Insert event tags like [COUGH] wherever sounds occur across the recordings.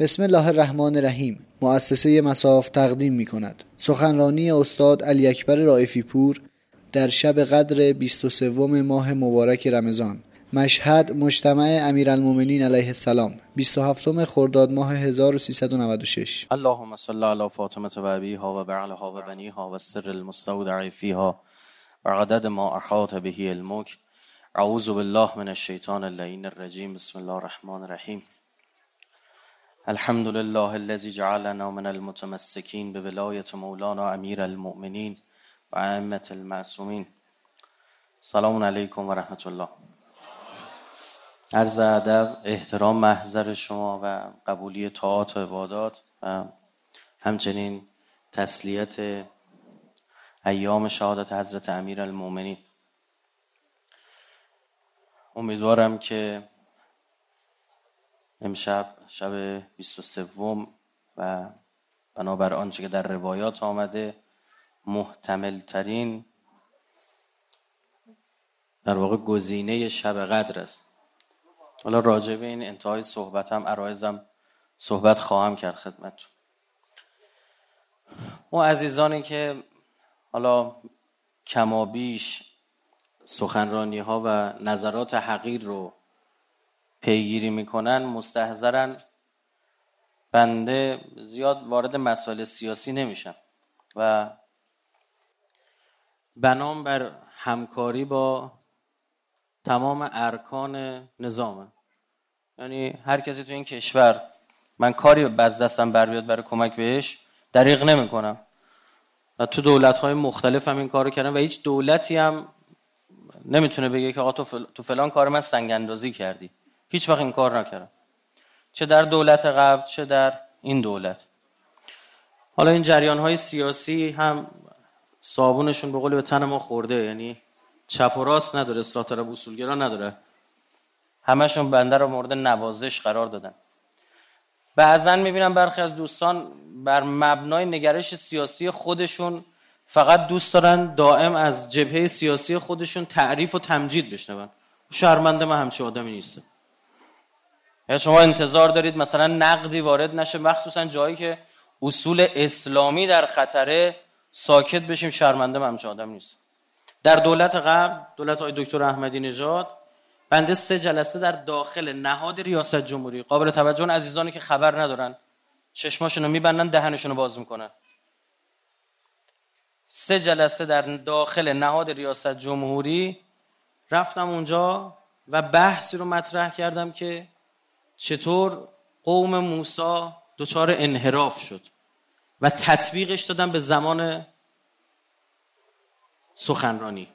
بسم الله الرحمن الرحیم مؤسسه مساف تقدیم می کند سخنرانی استاد علی اکبر رائفی پور در شب قدر 23 ماه مبارک رمضان. مشهد مجتمع امیرالمومنین علیه السلام. 27 خرداد ماه 1396 اللهم صل علی فاطمه و ابیها و بعلها و بنیها و سر المستودع فیها و عدد ما احاط به المک اعوذ بالله من الشیطان اللعین الرجیم. بسم الله الرحمن الرحیم. الحمد لله الذي جعلنا من المتمسكين بولاية مولانا امیر المؤمنین و ائمه المعصومین سلام علیکم و رحمت الله. عرض ادب احترام محضر شما و قبولی طاعات و عبادات و همچنین تسلیت ایام شهادت حضرت امیر المومنین امیدوارم که امشب شب 23 و بنابر آنچه که در روایات آمده محتمل ترین در واقع گزینه شب قدر است. حالا راجع به این انتهای صحبتم عرایزم صحبت خواهم کرد خدمتتون. اون عزیزانی که حالا کمابیش سخنرانی ها و نظرات حقیر رو پیگیری می‌کنن مستحضرن. بنده زیاد وارد مسائل سیاسی نمیشم. و بنام بر همکاری با تمام ارکان نظامه. یعنی هر کسی تو این کشور من کاری بز دستم بر بیاد برای کمک بهش دریغ نمی‌کنم. و تو دولت های مختلف هم این کارو کردم و هیچ دولتی هم نمی‌تونه بگه که آقا تو, تو فلان کار من سنگ اندازی کردی. هیچ وقت این کار نکردم. چه در دولت قبل چه در این دولت. حالا این جریان های سیاسی هم صابونشون به قول به تن ما خورده یعنی چپ و راست نداره اصلاح طلب اصولگرا نداره. همشون بنده رو مورد نوازش قرار دادن. بعضا می‌بینم برخی از دوستان بر مبنای نگرش سیاسی خودشون فقط دوست دارن دائم از جبهه سیاسی خودشون تعریف و تمجید بشنون. شرمنده من همچه آدمی نیستم. یا شما انتظار دارید مثلا نقدی وارد نشه مخصوصا جایی که اصول اسلامی در خطره ساکت بشیم شرمنده من همچه آدم نیست. در دولت قبل دولت های دکتر احمدی نژاد بنده سه جلسه در داخل نهاد ریاست جمهوری قابل توجه عزیزانی که خبر ندارن چشماشونو میبندن دهنشونو باز می‌کنن. سه جلسه در داخل نهاد ریاست جمهوری رفتم اونجا و بحثی رو مطرح کردم که چطور قوم موسی دچار انحراف شد و تطبیقش دادم به زمان سخنرانی.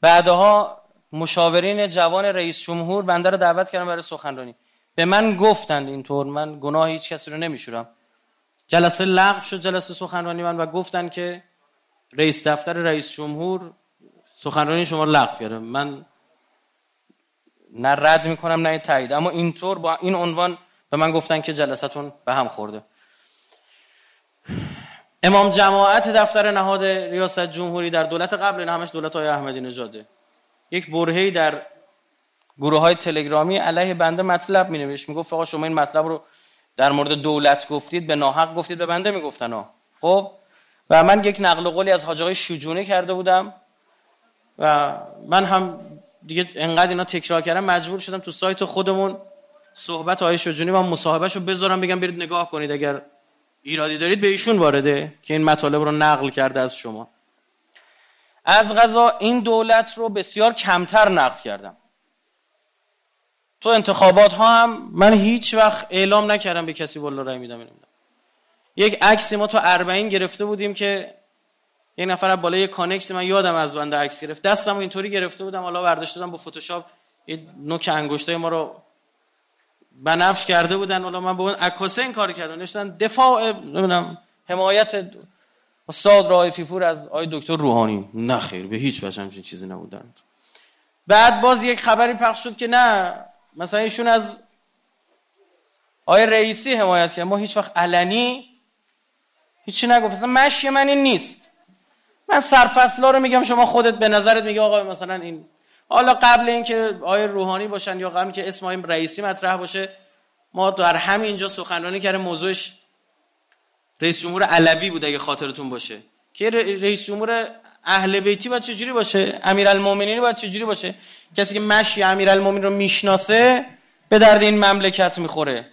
بعدها مشاورین جوان رئیس جمهور بنده رو دعوت کردن برای سخنرانی. به من گفتند اینطور من گناه هیچ کسی رو نمیشورم. جلسه لغو شد جلسه سخنرانی من و گفتن که رئیس دفتر رئیس جمهور سخنرانی شما لغو کرده. من نه رد می‌کنم نه تایید. اما اینطور با این عنوان به من گفتن که جلستون به هم خورده. امام جماعت دفتر نهاد ریاست جمهوری در دولت قبل این همش دولت های احمدی نژاده یک برهی در گروه های تلگرامی علیه بنده مطلب می نوشت می‌گفت آقا شما این مطلب رو در مورد دولت گفتید به ناحق گفتید به بنده می‌گفتن. ها خب و من یک نقل قولی از حاج آقای شجونی کرده بودم و من هم دیگه انقدر اینا تکرار کردم مجبور شدم تو سایت خودمون صحبت آقای شجونی و مصاحبهش رو بذارم بگم برید نگاه کنید اگر ایرادی دارید به ایشون وارده که این مطالب رو نقل کرده از شما. از غذا این دولت رو بسیار کمتر نقد کردم. تو انتخابات ها هم من هیچ وقت اعلام نکردم به کسی والا رای میدم یک عکسی ما تو اربعین گرفته بودیم که یک نفر از بالای کانکسی من یادم از بنده عکس گرفت. دستم اینطوری گرفته بودم حالا برداشت دادم با فتوشاپ. یه نوک انگشتای ما رو بنفش کرده بودن. حالا من به اون عکاسه این کار کردم. نشدن دفاع نمی‌دونم حمایت استاد رائفی پور از آقای دکتر روحانی. نه خیر به هیچ وجه همچین چیزی نبودن بعد باز یک خبری پخش شد که نه مثلا ایشون از آقای رئیسی حمایت کرد. ما هیچ وقت علنی هیچی نگفت. مثلا مشی من این نیست. من سرفصلا رو میگم شما خودت به نظرت میگه آقا مثلا این حالا قبل اینکه آقای روحانی باشن یا قبل که اسم آقای رئیسی مطرح باشه ما در همینجا سخنرانی کردیم موضوعش رئیس جمهور علوی بود اگه خاطرتون باشه. که رئیس جمهور اهل بیتی باید چجوری باشه؟ امیرالمومنین باید چجوری باشه؟ کسی که مشی امیرالمومنین رو می‌شناسه به درد این مملکت می‌خوره.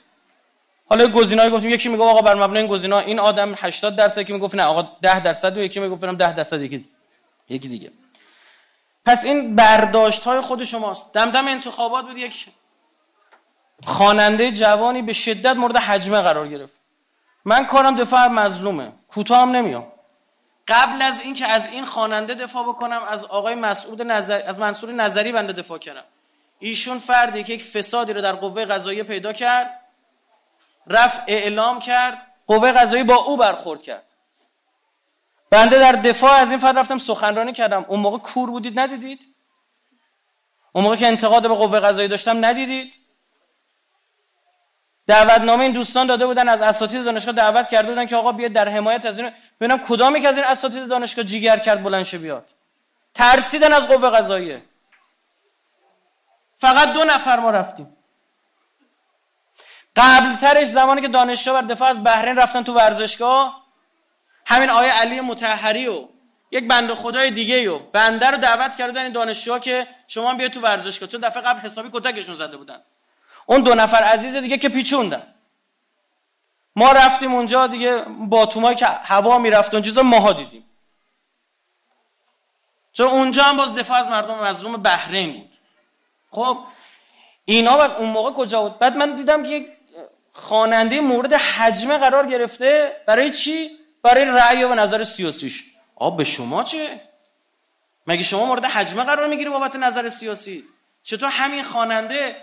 حالا گزینه‌ای گفتیم یکی میگه آقا بر مبنای این گزینا این آدم 80 درصد یکی می‌گفت نه آقا 10 درصد و یکی می‌گفت 10 درصد یکی یکی دیگه. پس این برداشت های خود شماست. دمدم انتخابات بود یک خواننده جوانی به شدت مورد حجمه قرار گرفت. من کارم دفاع مظلومه. کوتاه هم نمیام. قبل از اینکه از این خواننده دفاع بکنم از آقای مسعود نظر از منصور نظری بنده دفاع کردم. ایشون فردی که یک فسادی رو در قوه قضاییه پیدا کرد. رفت اعلام کرد قوه قضایی با او برخورد کرد. بنده در دفاع از این فرد رفتم سخنرانی کردم. اون موقع کور بودید ندیدید؟ اون موقع که انتقاد به قوه قضایی داشتم ندیدید؟ دعوتنامه این دوستان داده بودن از اساتید دانشگاه دعوت کرده بودن که آقا بیاد در حمایت از این ببینم کدامی که از این اساتید دانشگاه جیگر کرد بلند بیاد. ترسیدن از قوه قضاییه. فقط دو نفر ما رفتیم. قبل ترش زمانی که دانشجو بر دفاع از بحرین رفتن تو ورزشگاه همین آیه علی متحری و یک بند خدای دیگه و بنده رو دعوت کردن این دانشجوها که شما بیاید تو ورزشگاه. چون دفعه قبل حسابی کتکشون زده بودن. اون دو نفر عزیز دیگه که پیچوندن. ما رفتیم اونجا دیگه باتومایی که هوا می‌رفت اون چیزا ماها دیدیم. چون اونجا هم باز دفاع از مردم مظلوم بحرین بود. خب اینا بعد اون موقع کجا بود؟ بعد من دیدم که خواننده مورد حجمه قرار گرفته برای چی؟ برای رأی و نظر سیاسیش. آب به شما چه؟ مگه شما مورد حجمه قرار می‌گیری بابت نظر سیاسی؟ چطور همین خواننده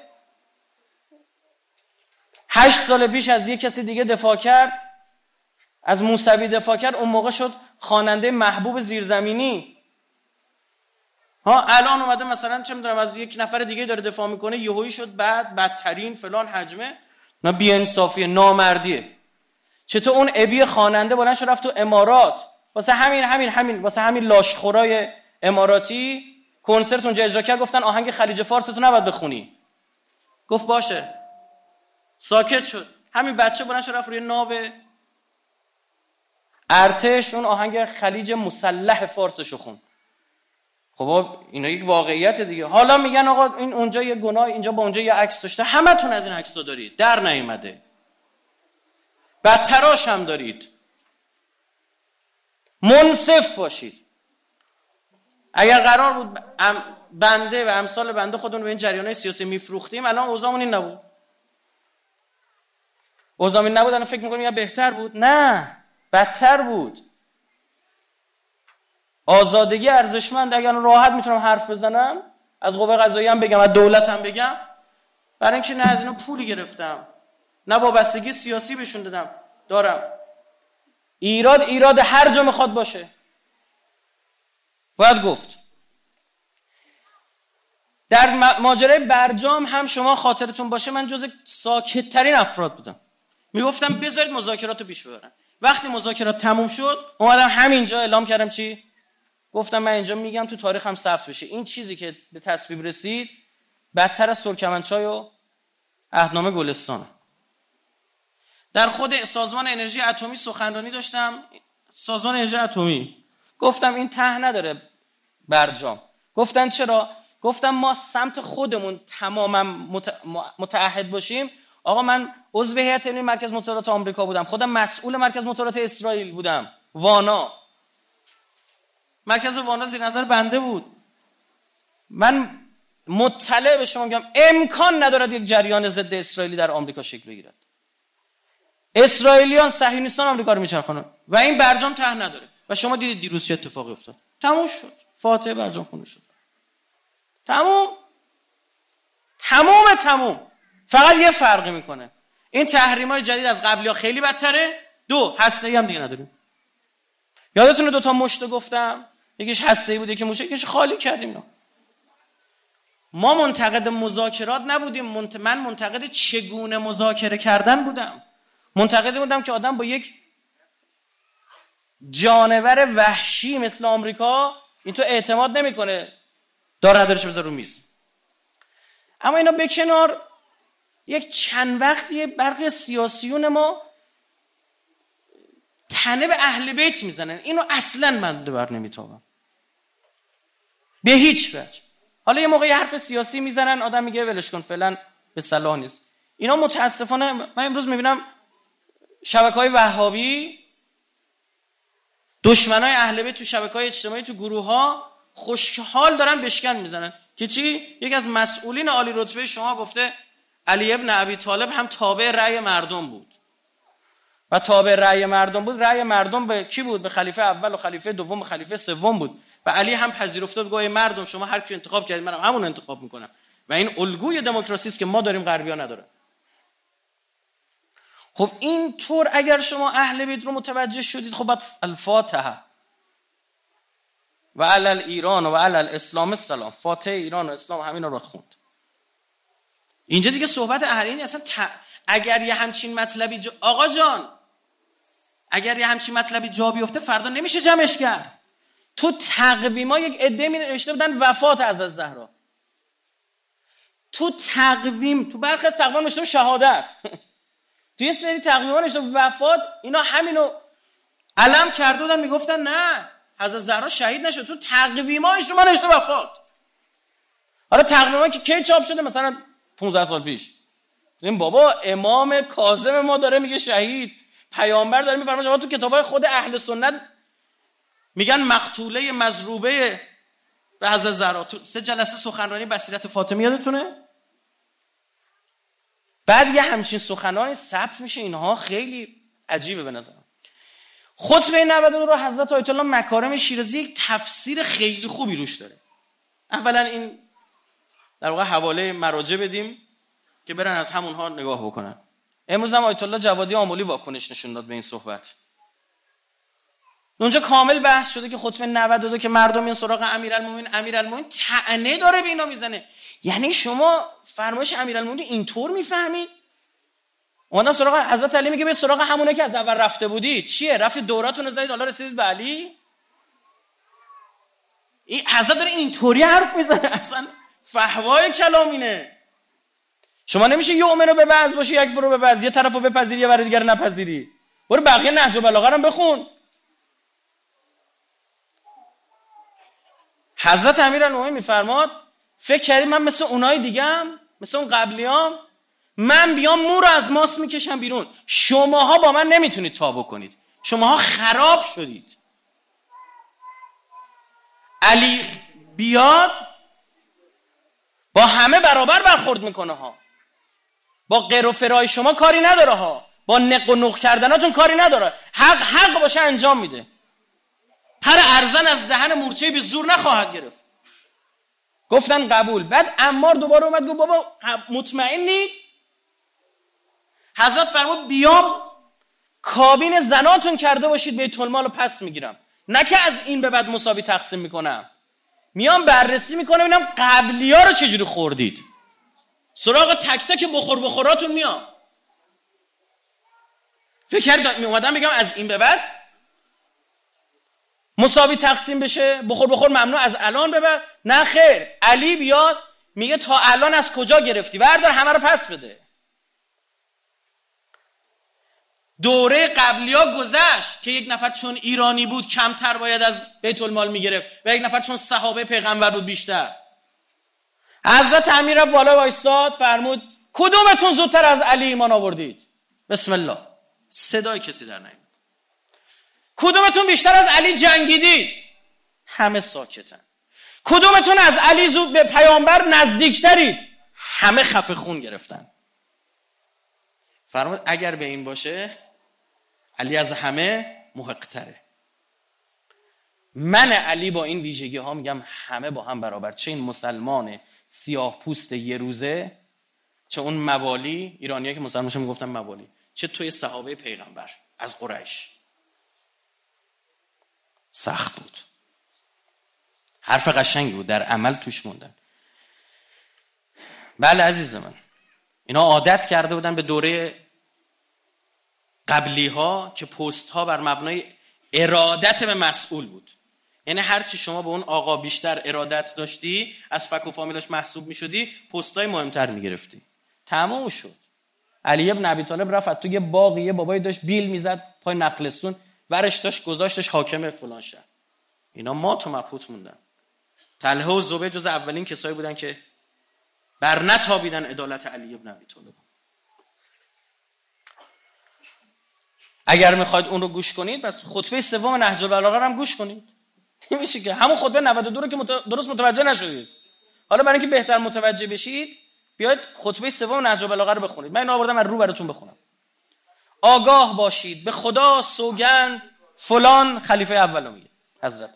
هشت سال پیش از یک کسی دیگه دفاع کرد از موسوی دفاع کرد اون موقع شد خواننده محبوب زیرزمینی. ها الان اومده مثلا چه می‌دونم از یک نفر دیگه داره دفاع می‌کنه یهویی شد بعد بدترین فلان حجمه. نه بیانصافی نامردیه. چطور اون ابی خواننده بلند شد رفت تو امارات. واسه همین همین همین واسه همین لاشخورای اماراتی کنسرت اونجا اجرا کرد گفتن آهنگ خلیج فارس تو نباید بخونی. گفت باشه. ساکت شد. همین بچه بلند شد رفت روی ناو ارتش اون آهنگ خلیج مسلح فارسشو خون خب اینا یک واقعیت دیگه. حالا میگن آقا این اونجا یه گناه اینجا با اونجا یه عکس داشته. همتون از این عکس دارید. در نیومده. بدتراش هم دارید. منصف باشید. اگر قرار بود بنده و امثال بنده خودمون به این جریان سیاسی میفروختیم الان اوضاعمون این نبود. اوضاعمون نبود الان فکر می‌کنیم یا بهتر بود. نه بدتر بود. آزادگی ارزشمند اگر راحت می‌تونم حرف بزنم از قوه قضایی هم بگم از دولت هم بگم برای اینکه نه از اینو پولی گرفتم نه وابستگی سیاسی بهشون دادم دارم. ایراد ایراد هر جا می‌خواد باشه. باید گفت. در ماجرای برجام هم شما خاطرتون باشه من جز ساکتترین افراد بودم. می‌گفتم بذارید مذاکرات رو پیش ببرن وقتی مذاکرات تموم شد اومدم همینجا اعلام کردم چی؟ گفتم من اینجا میگم تو تاریخ هم ثبت بشه. این چیزی که به تصویب رسید بدتر از سرکمنچای و اهنامه گلستانه در خود سازمان انرژی اتمی سخنرانی داشتم. سازمان انرژی اتمی. گفتم این ته نداره برجام گفتن چرا؟ گفتم ما سمت خودمون تماما متعهد باشیم. آقا من عضو هیئت علمی مرکز مطالعات آمریکا بودم. خودم مسئول مرکز مطالعات اسرائیل بودم. وانا. مرکز وانا زیر نظر بنده بود. من مطلع به شما میگم امکان ندارد یک جریان ضد اسرائیلی در آمریکا شکل بگیرد. اسرائیلیان صهیونیستان آمریکا رو میچرخونن و این برجام ته نداره. و شما دیدید دیروز چه اتفاقی افتاد. تموم شد. فاتحه برجام خونه شد. تموم. تموم تموم. فقط یه فرقی می‌کنه. این تحریم های جدید از قبلی ها خیلی بدتره. دو هسته هم دیگه نداریم. یادتونه دوتا مشت گفتم؟ یکیش هسته بود یکی موشه یکیش خالی کردیم ما منتقد مذاکرات نبودیم. من منتقد چگونه مذاکره کردن بودم؟ منتقد بودم که آدم با یک جانور وحشی مثل آمریکا این تو اعتماد نمی‌کنه. دار ندارش بذار رو میز. اما اینا به کنار یک چند وقتی برقی سیاسیون ما تنه به اهل بیت می‌زنن. اینو اصلا من بر نمیتابم. به هیچ وجه. حالا یه موقعی حرف سیاسی می‌زنن آدم میگه ولش کن فعلا به صلاح نیست. اینا متاسفانه من امروز می‌بینم شبکه های وهابی دشمنای اهل بیت تو شبکه های اجتماعی تو گروه ها خوشحال دارن بشکن می‌زنن. که چی؟ یکی از مسئولین عالی رتبه شما گفته علی ابن ابی طالب هم تابع رأی مردم بود. و تابع رأی مردم بود. رأی مردم به کی بود؟ به خلیفه اول و خلیفه دوم و خلیفه سوم بود. و علی هم پذیرفته گویا مردم شما هر کی انتخاب کردید منم همون انتخاب می‌کنم. و این الگوی دموکراسی است که ما داریم غربیا ندارن. خب این طور اگر شما اهل بیت رو متوجه شدید خب بعد الفاتحه. و علل ایران و علل اسلام السلام. فاتح ایران و اسلام همین رو خوند. اینجا دیگه صحبت اهل اصلا اگر یه همچین مطلبی جا... آقا جان اگر یه همچین مطلبی جا بیفته فردا نمیشه جمعش کرد. تو تقویما یک عده می نوشته بودن وفات از از زهرا. تو تقویم تو برخی از تقویم نوشته شهادت. [LAUGHS] تو یه سری تقویما نوشته وفات اینا همینو علم کرده بودن می‌گفتن نه از زهرا شهید نشد. تو تقویما شما نوشته وفات. حالا تقویما که کی چاپ شده؟ مثلا 15 سال پیش. این بابا امام کاظم ما داره میگه شهید. پیامبر داره شما تو کتابای خود اهل سنت میگن مقتوله مضروبه به حضرت زهرا تو سه جلسه سخنرانی بصیرت فاطمه یادتونه؟ بعد یه همچین سخنرانی ثبت میشه. اینها خیلی عجیبه به نظرم. خطبه 92 رو حضرت آیت الله مکارم شیرازی یک تفسیر خیلی خوبی روش داره. اولا این در واقع حواله مراجع بدیم که برن از همونها نگاه بکنن. امروز هم آیت الله جوادی آمولی واکنش نشون داد به این صحبت. اونجا کامل بحث شده که خطبه 92 که مردم این سراغ امیرالمومنین امیرالمومنین طعنه داره به اینا می‌زنه. یعنی شما فرمایش امیرالمومنین اینطور می‌فهمید اومدن سراغ حضرت علی میگه به سراغ همونه که از اول رفته بودید چیه؟ رفتید دوراتون رو زدید حالا رسیدید به علی؟ این حضرت داره اینطوری حرف می‌زنه. اصلا فهوای کلام اینه. شما نمیشه یه رو به بعض باشی یک فرو به بعض. یه طرفو بپذیری یه برای دیگر نپذیری. برو بقیه نهج و بلاغه رو بخون. حضرت امیرالمومنین میفرماد فکر کردی من مثل اونای دیگه مثل اون قبلیام من بیام مو رو از ماست می‌کشم بیرون. شماها با من نمی‌تونید تا بکنید. شماها خراب شدید. علی بیاد با همه برابر برخورد می‌کنه ها. با غیر و فرای شما کاری نداره ها. با نق و نق کردناتون کاری نداره. حق حق باشه انجام میده. پر ارزن از دهن مورچه به زور نخواهد گرفت. گفتن قبول. بعد امار دوباره اومد گفت بابا مطمئنید حضرت فرمود بیام کابین زناتون کرده باشید بیت المال رو پس می‌گیرم. نه که از این به بعد مساوی تقسیم می‌کنم. میام بررسی می‌کنم ببینم قبلی ها رو چجوری خوردید. سراغ تک تک بخور بخوراتون میام. فکر می اومدم بگم از این به بعد مساوی تقسیم بشه بخور بخور ممنوع. از الان بعد. نه خیر. علی بیاد میگه تا الان از کجا گرفتی؟ وردار همه رو پس بده. دوره قبلی ها گذشت که یک نفر چون ایرانی بود کمتر باید از بیت المال می‌گرفت و یک نفر چون صحابه پیغمبر بود بیشتر. حضرت امیر بالا وایستاد فرمود کدومتون زودتر از علی ایمان آوردید؟ بسم الله. صدای کسی در نیامد کدومتون بیشتر از علی جنگیدید؟ همه ساکتن. کدومتون از علی زود به پیامبر نزدیکترید؟ همه خفه خون گرفتن. فرمود اگر به این باشه علی از همه محقتره. من علی با این ویژگی ها میگم همه با هم برابر. چه این مسلمان سیاه پوست یه روزه چه اون موالی ایرانی که مسلمانش می‌گفتن موالی چه توی صحابه پیغمبر از قریش. سخت بود. حرف قشنگی بود در عمل توش موندن. بله عزیز من. اینا عادت کرده بودن به دوره قبلی ها که پست ها بر مبنای ارادت به مسئول بود. یعنی هرچی شما به اون آقا بیشتر ارادت داشتی از فک و فامیلش محسوب می شدی پست های مهمتر می گرفتی تموم شد. علی ابن ابی طالب رفت تو یه باقی یه بابایی داشت بیل می‌زد پای نخلستون. ورش داشت گذاشتش حاکم فلان شهر. اینا ما تو مبهوت موندن. طلحه و زبیر جز اولین کسایی بودن که بر نتابیدن عدالت علی ابن ابی طالب. اگر می‌خواید اون رو گوش کنید پس خطبه سوم نهج البلاغه هم گوش کنید. میشه که همون خطبه 92 رو که درست متوجه نشدید. حالا برای اینکه بهتر متوجه بشید بیاید خطبه سوم نهج البلاغه رو بخونید. من اینو آوردم از رو براتون بخونم. آگاه باشید. به خدا سوگند. فلان خلیفه اول میگه. حضرت.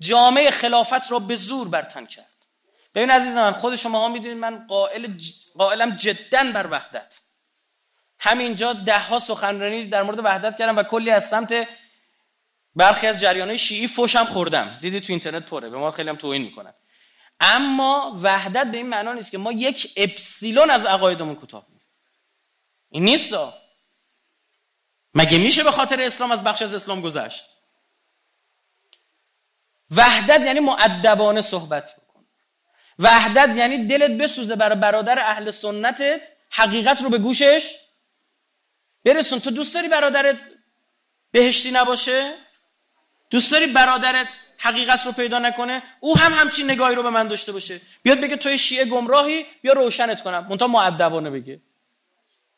جامعه خلافت را به زور برتن کرد. ببین عزیز من خود شما ها می‌دونید من قائل ج... قائلم جدا بر وحدت. همینجا ده ها سخنرانی در مورد وحدت کردم و کلی از سمت برخی از جریانهای شیعی فوشم خوردم. دیدی تو اینترنت پره. به ما خیلی هم توهین می‌کنن. اما وحدت به این معنا نیست که ما یک اپسیلون از عقایدمون کوتاه این نیست مگه میشه به خاطر اسلام از بخش از اسلام گذشت؟ وحدت یعنی معدبانه صحبت بکن. وحدت یعنی دلت بسوزه برای برادر اهل سنتت حقیقت رو به گوشش برسون. تو دوست داری برادرت بهشتی نباشه؟ دوست داری برادرت حقیقت رو پیدا نکنه؟ او هم همچین نگاهی رو به من داشته باشه. بیاد بگه توی شیعه گمراهی بیا روشنت کنم. منتها معدبانه بگه.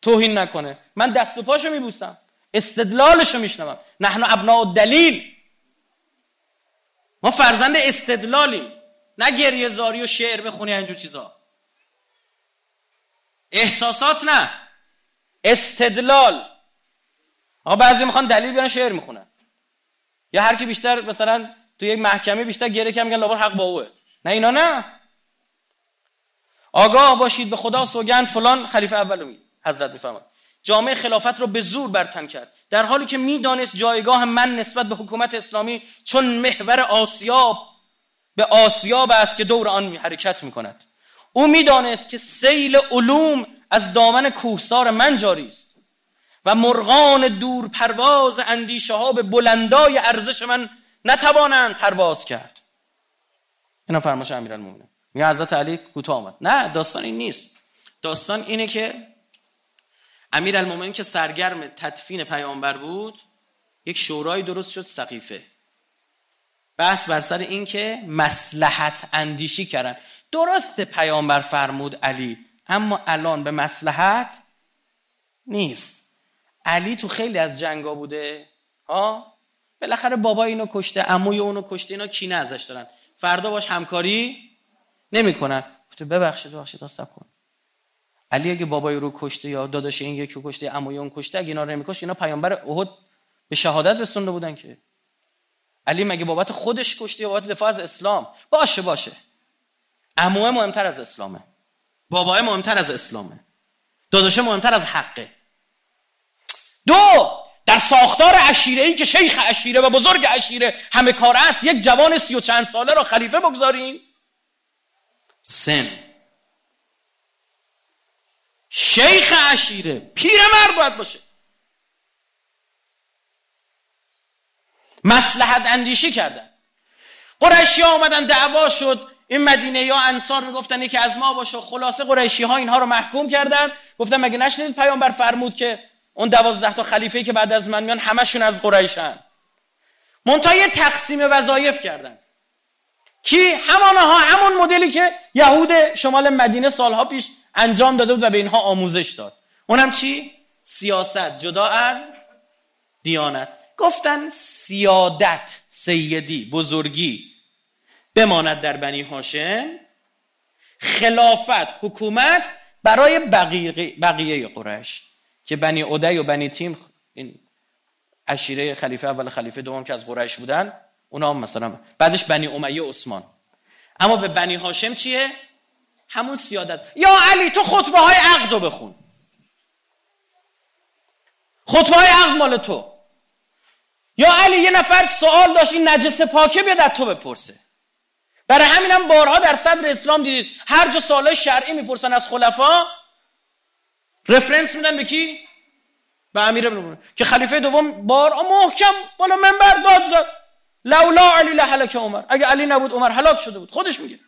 توهین نکنه. من دست و پاشو میبوسم. استدلالشو میشنوم. نحن ابناء دلیل ما فرزند استدلالیم. نه گریه زاری و شعر بخونی اینجور چیزا. احساسات نه. استدلال. آقا بعضی می‌خوان دلیل بیان شعر می‌خونن. یا هر کی بیشتر مثلا تو یک محکمه بیشتر گره کم میگن لابد حق با اوه. نه اینا نه. آگاه باشید به خدا سوگن فلان خلیفه اول می حضرت میفرماد جامعه خلافت رو به زور برتن کرد. در حالی که می‌دانست جایگاه من نسبت به حکومت اسلامی چون محور آسیاب به آسیاب است که دور آن حرکت می‌کند. او می‌دانست که سیل علوم از دامن کوهسار من جاری است و مرغان دور پرواز اندیشه ها به بلندای ارزش من نتوانند پرواز کرد. اینا فرماش امیرالمومنین. میگه حضرت علی کوتاه آمد. نه داستان این نیست. داستان اینه که امیرالمومنین که سرگرم تدفین پیامبر بود یک شورای درست شد سقیفه. بحث بر سر این که مسلحت اندیشی کردن. درست پیامبر فرمود علی اما الان به مسلحت نیست. علی تو خیلی از جنگا بوده ها؟ بالاخره بابا اینو کشته عموی اونو کشته اینا کینه ازش دارن. فردا باش همکاری نمی‌کنن. گفته ببخشید ببخشید تا کن. علی اگه بابای رو کشته یا داداش این یکی کشته عموی اون کشته اگه اینا رو نمیکش اینا پیامبر احد به شهادت رسونده بودن که. علی مگه بابت خودش کشته یا بابت دفاع از اسلام؟ باشه باشه. عموه مهمتر از اسلامه. بابای مهمتر از اسلامه. داداشه مهمتر از حقه. دو در ساختار ای که شیخ اشیره و بزرگ اشیره همه کار است یک جوان سی و چند ساله را خلیفه بگذاریم. سن. شیخ اشیره پیرمرد باید باشه. مسلحت اندیشی کردن. قرشی ها آمدن دعوا شد. این مدینه یا انصار می‌گفتن یکی از ما باشه. خلاصه قریشی ها اینها رو محکوم کردن. گفتن مگه نشنید پیامبر فرمود که اون دوازده تا خلیفه که بعد از من میان همشون از قریشن منتها یه تقسیم وظایف کردن. کی؟ همانها همون مدلی که یهود شمال مدینه سالها پیش انجام داده بود و به اینها آموزش داد. اونم چی؟ سیاست جدا از دیانت. گفتن سیادت سیدی بزرگی بماند در بنی هاشم. خلافت حکومت برای بقیه, بقیه قرش که بنی عدی و بنی تیم این عشیره خلیفه اول خلیفه دوم که از قریش بودن اونا هم مثلا بعدش بنی امیه عثمان. اما به بنی هاشم چیه؟ همون سیادت. یا علی تو خطبه های عقد رو بخون. خطبه های عقد مال تو. یا علی یه نفر سوال داشت این نجس پاکه بیاد از تو بپرسه. برای همینم بارها در صدر اسلام دیدید هر جا سوال شرعی می‌پرسن از خلفا رفرنس میدن به کی؟ به امیر ابن که خلیفه دوم بار محکم بالا منبر داد زد. لولا علی لهلک عمر. اگه علی نبود عمر هلاک شده بود. خودش میگه.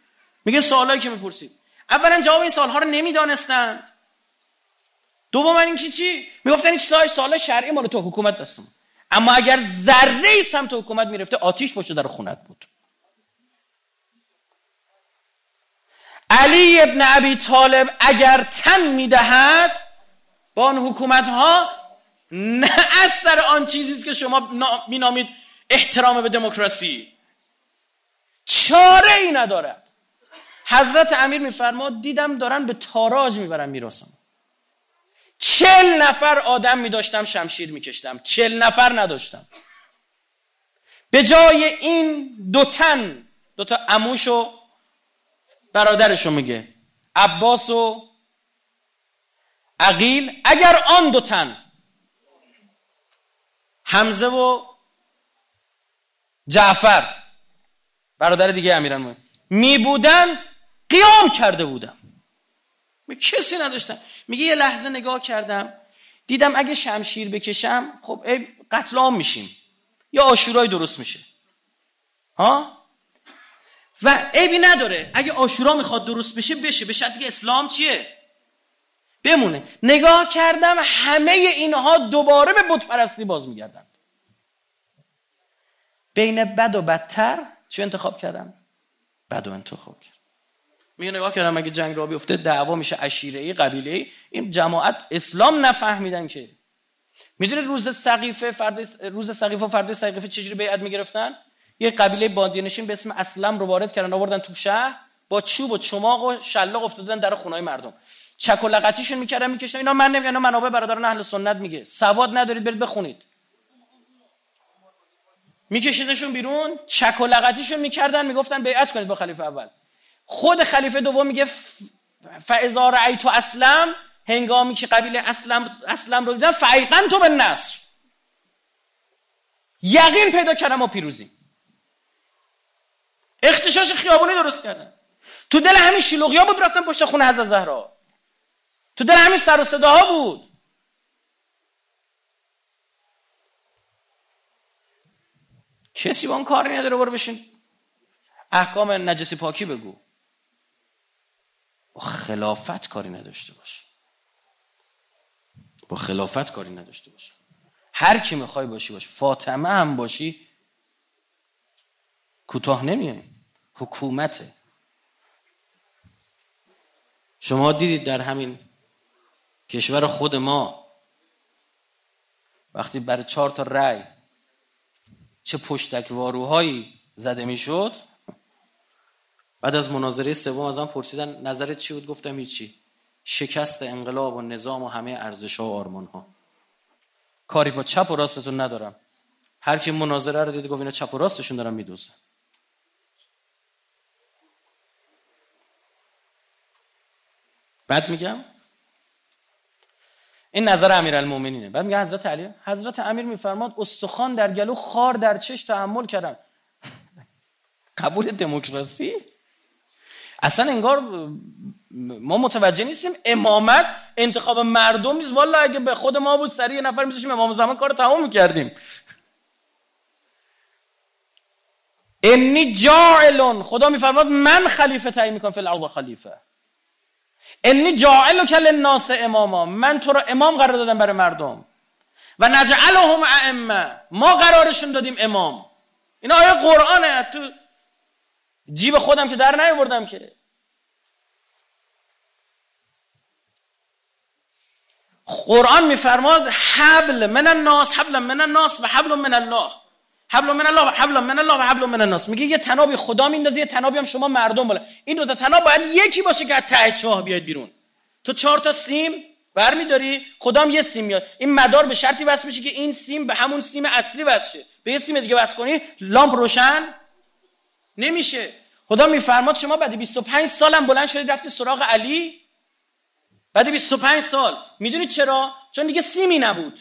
میگه سوالایی که می‌پرسید. اولا جواب این سوالها رو نمی‌دانستند. دوم این چی چی؟ می‌گفتن این چیزای سوال شرعی مال تو حکومت دستم اما اگر ذره ای سمت حکومت می‌رفته آتیش پشت در خونت بود. علی ابن ابی طالب اگر تن می‌دهد با آن حکومت ها نه از سر آن چیزی که شما مینامید احترام به دموکراسی. چاره ای ندارد. حضرت امیر میفرماد دیدم دارن به تاراج می‌برن میراسم. چل نفر آدم میداشتم شمشیر میکشتم. چل نفر نداشتم. به جای این دو تن دو تا اموش و برادرشو میگه عباس و عقیل اگر آن دو تن حمزه و جعفر برادر دیگه امیران می بودند قیام کرده بودم. کسی نداشتم. میگه یه لحظه نگاه کردم دیدم اگه شمشیر بکشم خب ای قتل عام میشیم. یا آشورای درست میشه. ها؟ و عیبی نداره. اگه آشورا می‌خواد درست بشه بشه. به شرطی که اسلام چیه؟ بمونه. نگاه کردم همه اینها دوباره به بت پرستی باز میگردن بین بد و بدتر چه انتخاب کردم؟ بد و انتخاب کردم. میگه نگاه کردم اگه جنگ را بیفته دعوا میشه عشیره ای قبیله ای این جماعت اسلام نفهمیدن که. می‌دونه روز سقیفه فرد روز سقیفه و فرد سقیفه چجوری بیعت می‌گرفتن؟ یه قبیله بادیه نشین به اسم اسلم رو وارد کردن آوردن تو شهر با چوب و چماق و شلاق افتادن در خونای مردم. چک و لغتیشون می‌کردن می‌کشن اینا من نمیگم منابع برادران اهل سنت میگه. سواد ندارید برید بخونید. میکشیدشون بیرون چک و لغتیشون می‌کردن می‌گفتن بیعت کنید با خلیفه اول. خود خلیفه دوم میگه فاذا رأیت اسلم هنگامی که قبیله اسلم اسلم رو دیدن فایقن تو به نصر یقین پیدا کردم و پیروزی. اختشاش خیابونی درست کردن. تو دل همین شلوغیا بود رفتن پشت خونه حضرت زهرا. تو دل همین سر و صداها بود. کسی با اون کاری نداره برو بشین. احکام نجسی پاکی بگو. با خلافت کاری نداشته باش با خلافت کاری نداشته باش هر کی می‌خوای باشی باش. فاطمه هم باشی کوتاه نمیای. حکومته. شما دیدید در همین کشور خود ما وقتی برای چهار تا رأی چه پشتک واروهایی زده می‌شد بعد از مناظره سوم از من پرسیدن نظرت چی بود؟ گفتم هیچی. شکست انقلاب و نظام و همه ارزش ها و آرمان ها کاری با چپ و راستتون ندارم. هر کی مناظره رو دیده گفت اینا چپ و راستشون دارن میدوزن. بعد میگم این نظر امیرالمومنینه. بعد میگه حضرت علی حضرت امیر میفرماد استخوان در گلو خار در چش تحمل کردم [LAUGHS] قبول دموکراسی؟ اصلا انگار ما متوجه نیستیم امامت انتخاب مردم نیست. والا اگه به خود ما بود سری یه نفر میذاشیم امام زمان کار تمام می‌کردیم. انی جاعلون خدا میفرماد من خلیفه تعیین می‌کنم فی الارض خلیفه. انی جاعل کل الناس اماما من تو رو امام قرار دادم برای مردم. و نجعلهم ائمه ما قرارشون دادیم امام. اینا آیه قرآنه. تو جیب خودم که در نیاوردم که. قرآن میفرماد حبل من الناس حبل من الناس و حبل من الله. حبل من الله و حبل من الله و حبل من الناس. میگه یه تنابی خدا میندازه یه تنابی هم شما مردم بالا. این دو تا تناب باید یکی باشه که از ته چاه بیاد بیرون. تو چهار تا سیم برمیداری خدام یه سیم میاد. این مدار به شرطی وصل میشه که این سیم به همون سیم اصلی وصل به یه سیم دیگه وصل کنی لامپ روشن نمیشه. خدا میفرماد شما بعد 25 سالم بلند شدید رفتی سراغ علی؟ بعد 25 سال. می‌دونید چرا؟ چون دیگه سیمی نبود.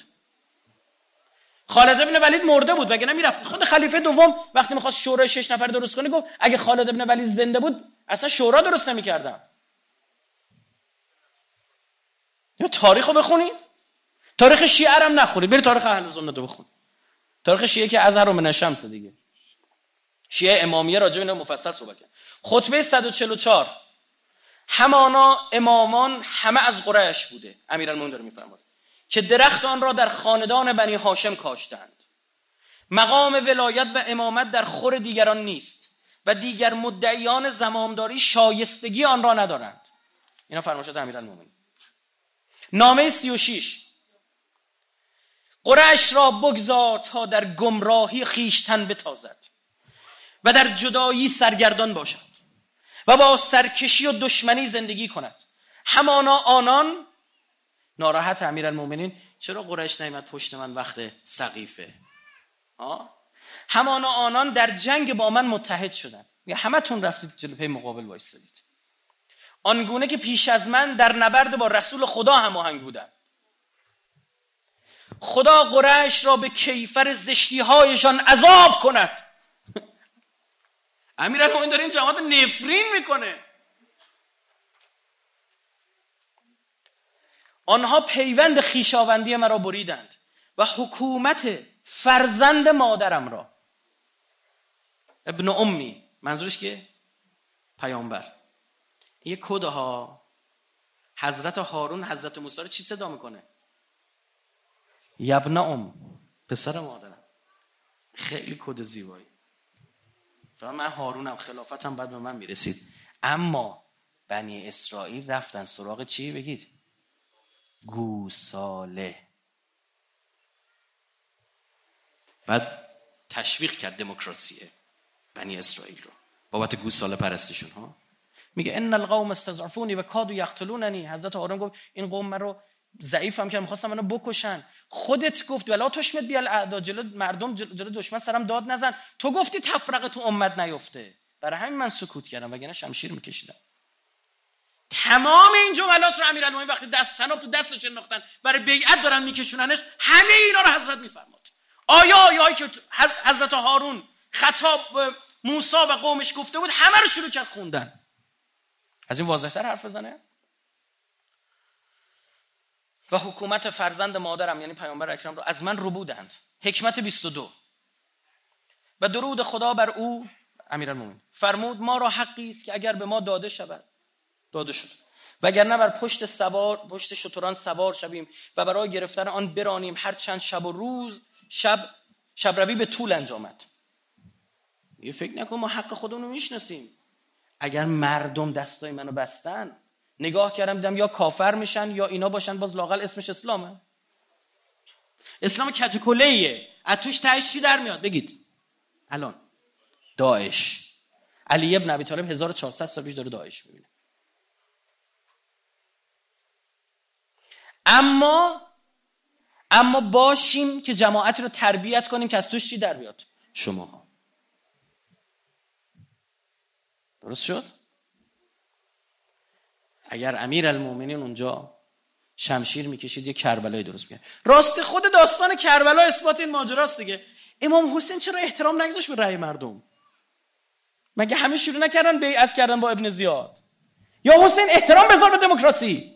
خالد ابن ولید مرده بود وگرنه می‌رفت. خود خلیفه دوم وقتی می‌خواست شورای شش نفر درست کنه گفت اگه خالد ابن ولید زنده بود اصلا شورا درست نمی‌کردم. یا تاریخ رو بخونید تاریخ شیعه هم نخونید برید تاریخ اهل سنت رو بخونید تاریخ شیعه که از هر من دیگه. شیعه امامیه راجع به مفصل صحبت کرد. خطبه 144 همانا امامان همه از قریش بوده امیرالمومنین داره میفرماد که درخت آن را در خاندان بنی هاشم کاشتند. مقام ولایت و امامت در خور دیگران نیست و دیگر مدعیان زمامداری شایستگی آن را ندارند. اینا فرمایشات امیرالمومنین. نامه 36 قرش را بگذار تا در گمراهی خیشتن بتازد. و در جدایی سرگردان باشد و با سرکشی و دشمنی زندگی کند. همانا آنان ناراحت امیرالمومنین چرا قریش نیامد پشت من وقت سقیفه؟ همانا آنان در جنگ با من متحد شدن یا همتون رفتید جلو مقابل وایسادید آنگونه که پیش از من در نبرد با رسول خدا هماهنگ بودن خدا قریش را به کیفر زشتی هایشان عذاب کند. امیر داره این جماعت نفرین می‌کنه. آنها پیوند خیشاوندی مرا بریدند و حکومت فرزند مادرم را. ابن امی منظورش که پیامبر. یه کد ها. حضرت هارون حضرت موسی رو چی صدا می‌کنه؟ یبن ام پسر مادرم. خیلی کد زیبایی. من هارونم خلافتم بعد به من می‌رسید. اما بنی اسرائیل رفتن سراغ چی بگید؟ گوساله. بعد تشویق کرد دموکراسیه بنی اسرائیل رو. بابت گوساله پرستشون ها؟ میگه ان القوم استضعفونی و کادو یقتلوننی. حضرت هارون گفت این قوم من رو ضعیفم که می‌خواستم منو بکشن. خودت گفت ولا تشمت بیال اعدا جلو مردم جلو دشمن سرم داد نزن. تو گفتی تفرقه تو امت نیفته. برای همین من سکوت کردم وگرنه شمشیر میکشیدم. تمام این جملات رو امیرالمومنین وقتی دست تناب تو دستش انداختن برای بیعت دارن میکشوننش همه اینا رو حضرت میفرماد. آیا آیایی که حضرت هارون خطاب موسی و قومش گفته بود همه رو شروع کرد خوندن. از این واضحتر حرف بزنه؟ و حکومت فرزند مادرم یعنی پیامبر اکرم رو از من رو بودند حکمت 22 و درود خدا بر او امیرالمومنین فرمود ما را حقی است که اگر به ما داده شود داده شد. وگرنه بر پشت سوار پشت شتران سوار شویم و برای گرفتن آن برانیم هر چند شب و روز شب شب روی به طول انجامد. یه فکر نکن ما حق خودمون رو می‌شناسیم. اگر مردم دستای منو بستن نگاه کردم دیدم یا کافر میشن یا اینا باشن باز لاقل اسمش اسلامه. اسلام کتکله از توش تهش چی در میاد؟ بگید. الان. داعش. علی ابن ابی طالب 1400 سال پیش داره داعش می‌بینه. اما اما باشیم که جماعت رو تربیت کنیم که از توش چی در بیاد؟ شما درست شد؟ اگر امیر المومنین اونجا شمشیر می‌کشید یه کربلای درست می‌کرد. راست خود داستان کربلا اثبات این ماجراست دیگه. امام حسین چرا احترام نگذاشت به رأی مردم؟ مگه همه شروع نکردن بیعت کردن با ابن زیاد؟ یا حسین احترام بذار به دموکراسی؟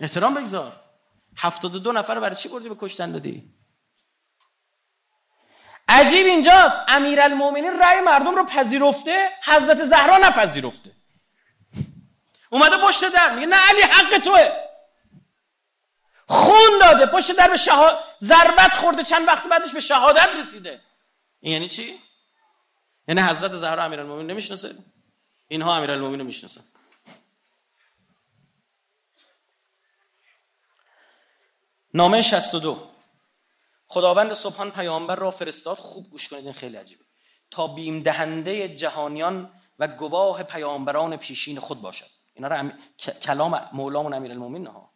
احترام بگذار. هفتاد دو نفر برای چی بردی به کشتن دادی؟ عجیب اینجاست. امیرالمومنین رأی مردم رو پذیرفته حضرت زهرا نپذیرفته. اومده پشت در میگه نه علی حق توه. خون داده پشت در به شهاد ضربت خورده چند وقت بعدش به شهادت رسیده. این یعنی چی؟ یعنی حضرت زهرا امیرالمومنین نمی‌شناسه؟ اینها امیرالمومنین رو می‌شناسن. نامه 62 خداوند سبحان پیامبر را فرستاد. خوب گوش کنید این خیلی عجیبه. تا بیم دهنده جهانیان و گواه پیامبران پیشین خود باشد. اینا را کلام مولامون امیرالمومنین ها.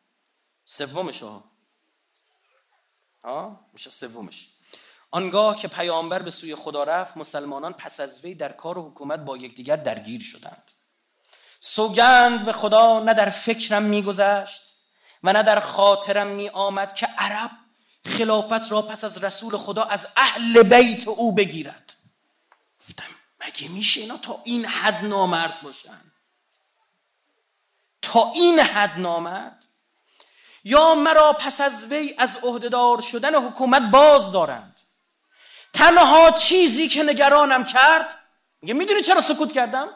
سومش ها. ها؟ میشه سومش. آنگاه که پیامبر به سوی خدا رفت مسلمانان پس از وی در کار و حکومت با یکدیگر درگیر شدند. سوگند به خدا نه در فکرم میگذشت و نه در خاطرم می آمد که عرب خلافت را پس از رسول خدا از اهل بیت او بگیرد. گفتم مگه میشه اینا تا این حد نامرد باشن؟ تا این حد نامرد؟ یا مرا پس از وی از عهدهدار شدن حکومت باز دارند؟ تنها چیزی که نگرانم کرد میگه می‌دونی چرا سکوت کردم؟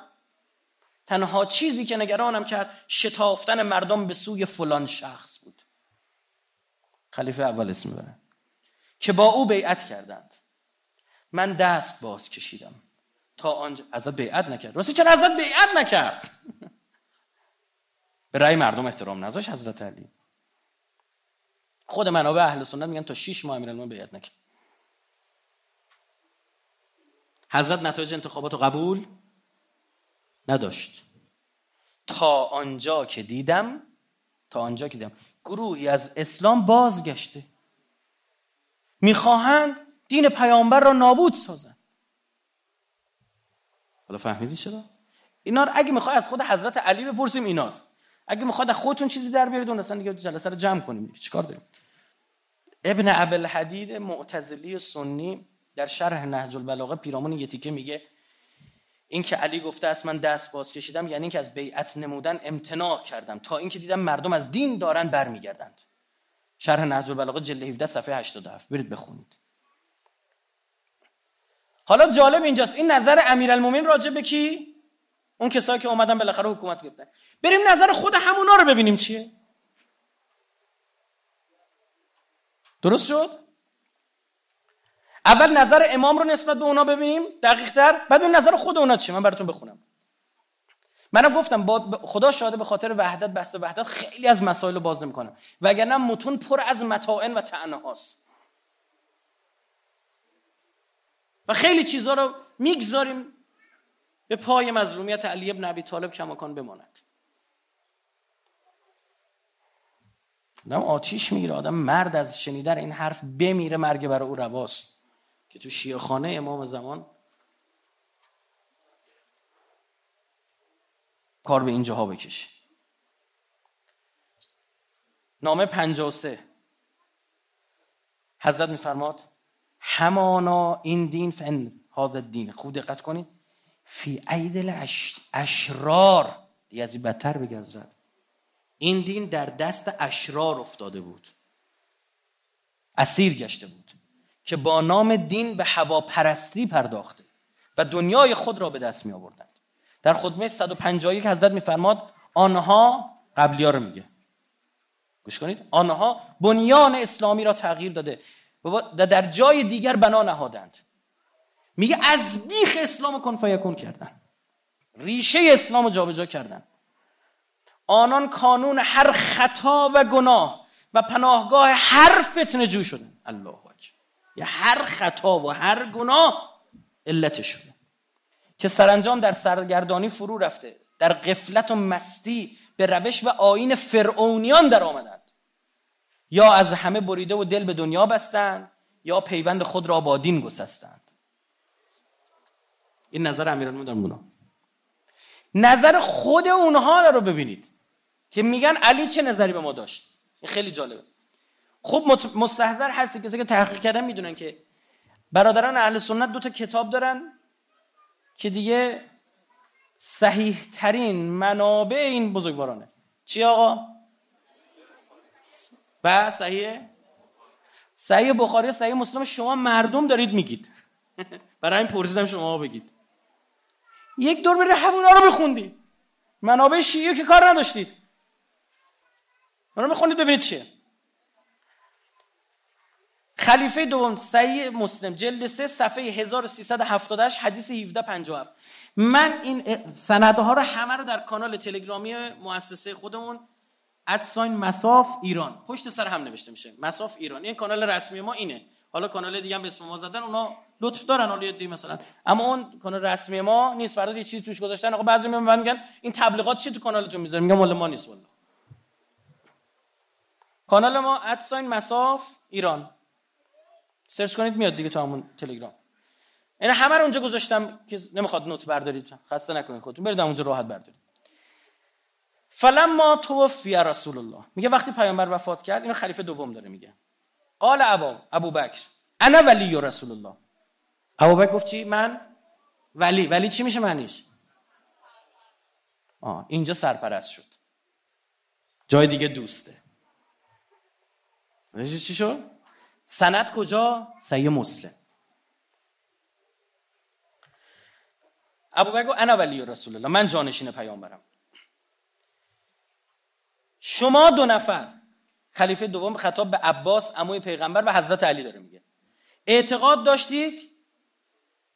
تنها چیزی که نگرانم کرد شتافتن مردم به سوی فلان شخص بود. خلیفه اول اسم می‌بره که با او بیعت کردند. من دست باز کشیدم. تا آنجا ازت بیعت نکرد. راستی چرا ازت بیعت نکرد؟ [LAUGHS] به رأی مردم احترام نذاش حضرت علی. خود منابع اهل سنت میگن تا 6 ماه امیرالمومنین بیعت نکرد. حضرت نتایج انتخابات رو قبول نداشت. تا آنجا که دیدم تا آنجا که دیدم. گروهی از اسلام بازگشته. می‌خواهند دین پیامبر را نابود سازند. حالا فهمیدی چرا؟ اینا اگه می‌خوای از خود حضرت علی بپرسیم ایناست. اگه می‌خواد از خودتون چیزی در بیارید اون اصلا دیگه جلسه رو جمع کنیم چیکار داریم؟ ابن ابل حدید معتزلی سنی در شرح نهج البلاغه پیرامون یه تیکه میگه این که علی گفته است من دست باز کشیدم یعنی اینکه از بیعت نمودن امتناع کردم. تا اینکه دیدم مردم از دین دارن برمیگردند. شرح نهج البلاغه جلد 17 صفحه 87 برید بخونید. حالا جالب اینجاست. این نظر امیرالمومنین راجع به کی؟ اون کسایی که اومدن بالاخره حکومت گرفتن. بریم نظر خود همونا رو ببینیم چیه. درست شد؟ اول نظر امام رو نسبت به اونا ببینیم دقیق تر. بعد اون نظر خود اونا چیه؟ من براتون بخونم. منم گفتم با خدا شاده به خاطر وحدت بحث وحدت خیلی از مسائل رو باز نمی‌کنم وگرنه متون پر از متاعن و طعنه هاست. و خیلی چیزها رو می‌گذاریم به پای مظلومیت علی ابن ابی طالب کماکان بماند. آدم آتیش می‌گیره آدم مرد از شنیدن این حرف بمیره مرگ برای او رواست. که تو شیعه خانه امام زمان کار به اینجاها بکشه. نامه 53 حضرت میفرماد همانا این دین فن هذا دین خوب دقت کنید. فی عیدل اشرار دیگه از این بدتر بگه حضرت. این دین در دست اشرار افتاده بود. اسیر گشته بود. که با نام دین به هواپرستی پرداخته و دنیای خود را به دست می آوردند در خدمه 151 حضرت میفرماد آنها قبلی ها رو میگه. گوش کنید. آنها بنیان اسلامی را تغییر داده. و در جای دیگر بنا نهادند. میگه از بیخ اسلام کن فیکون کردن. ریشه اسلام رو جابجا کردن. آنان کانون هر خطا و گناه و پناهگاه هر فتنه جو شدن. الله. یا هر خطا و هر گناه علت شده که سرانجام در سرگردانی فرو رفته در قفلت و مستی به روش و آین فرعونیان در آمدند. یا از همه بریده و دل به دنیا بستند یا پیوند خود را با دین گسستند. این نظر امیرالمومنین نظر خود اونها رو ببینید. که میگن علی چه نظری به ما داشت؟ این خیلی جالبه. خب مستحضر هستی. کسی که تحقیق کردن می‌دونن که برادران اهل سنت دو تا کتاب دارن که دیگه صحیح ترین منابع این بزرگوارانه. چی آقا؟ و صحیح؟ صحیح بخاری صحیح مسلم شما مردم دارید میگید. [LAUGHS] برای این پرسیدم شما بگید. یک دور بره همونا رو بخوندید منابع شیعه که کار نداشتید. اونا بخونید ببینید چیه. خلیفه دوم صحیح مسلم جلد 3 صفحه 1378 حدیث 1757 من این سندها رو همه رو در کانال تلگرامی مؤسسه خودمون ادساین مساف ایران. پشت سر هم نوشته میشه. مساف ایران. این کانال رسمی ما اینه. حالا کانال دیگه هم به اسم ما زدن اونا لطف دارن حالا دی مثلا. اما اون کانال رسمی ما نیست. فردا یه چیزی توش گذاشتن. آقا بعضی میگن میگن این تبلیغات چی تو کانالتون می‌ذارن؟ میگم مال ما نیست والله. کانال ما ادساین مساف ایران. سرچ کنید میاد دیگه تو همون تلگرام. این همه رو اونجا گذاشتم که نمی‌خواد نوت بردارید. خسته نکنید خودتون. برید اونجا راحت بردارید. فلما توفی رسول الله میگه وقتی پیامبر وفات کرد اینو خلیفه دوم داره میگه. قال ابا ابو بکر انا ولی رسول الله ابو بکر گفت چی؟ من؟ ولی. ولی چی میشه معنیش؟ آه اینجا سرپرست شد. جای دیگه دوسته. چی شد؟ سند کجا؟ صحیح مسلم. ابوبکر انا ولی رسول الله من جانشین پیامبرم. شما دو نفر خلیفه دوم خطاب به عباس عموی پیغمبر و حضرت علی داره میگه. اعتقاد داشتید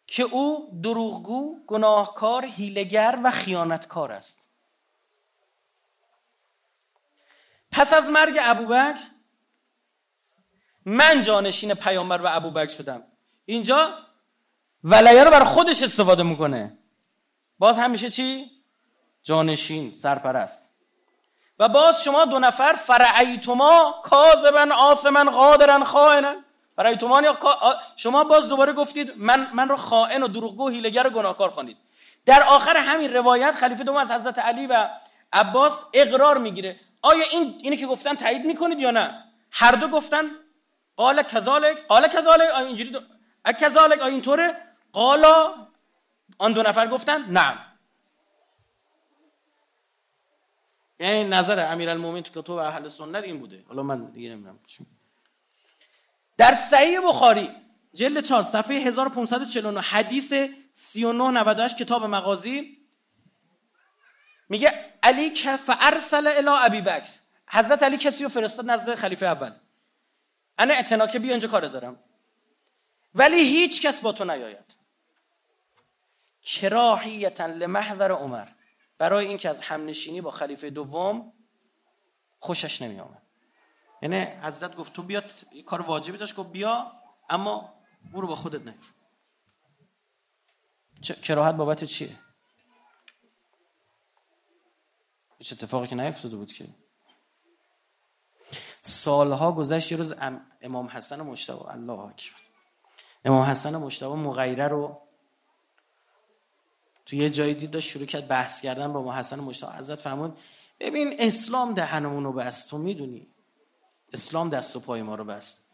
که او دروغگو گناهکار هیلگر و خیانتکار است. پس از مرگ ابوبکر من جانشین پیامبر و ابوبکر شدم. اینجا ولیه رو بر خودش استفاده می‌کنه. باز همیشه چی؟ جانشین سرپرست. و باز شما دو نفر فرعیتما کاذبا آثما قادرا خائنا فرعیتما شما باز دوباره گفتید من من رو خائن و دروغگو و هیلگر و گناهکار خوانید. در آخر همین روایت خلیفه دوم از حضرت علی و عباس اقرار می‌گیره. آیا این اینی که گفتن تایید می‌کنید یا نه؟ هر دو گفتن قال کذالک قال کذالک آیا اینجوری دو... کذالک آیا اینطوره؟ قالا آن دو نفر گفتن نه. یعنی نظر امیرالمومنین تو کتب اهل سنت این بوده. حالا من دیگه نمی‌دونم در صحیح بخاری جلد 4 صفحه 1549 حدیث 3998 کتاب مغازی میگه علی که ارسل الی ابی بکر. حضرت علی کسی رو فرستاد نزد خلیفه اول. انا اتناکه بیا اینجا کار دارم. ولی هیچ کس با تو نیاید. کراهیتا لمحضر عمر. برای اینکه از همنشینی با خلیفه دوم خوشش نمی آمد یعنی حضرت گفت تو بیا کار واجبی داشت گفت بیا اما برو با خودت نگیر کراهت بابت چیه؟ هیچ اتفاقی که نیفتاده بود که سالها گذشت یه روز امام حسن مشتبه الله اکبر. امام حسن مشتبه مغیره رو تو یه جایی دید داشت شروع کرد بحث کردن با محسن مشتاق حضرت فرمود ببین اسلام دهنمون رو بست تو می‌دونی. اسلام دست و پای ما رو بست.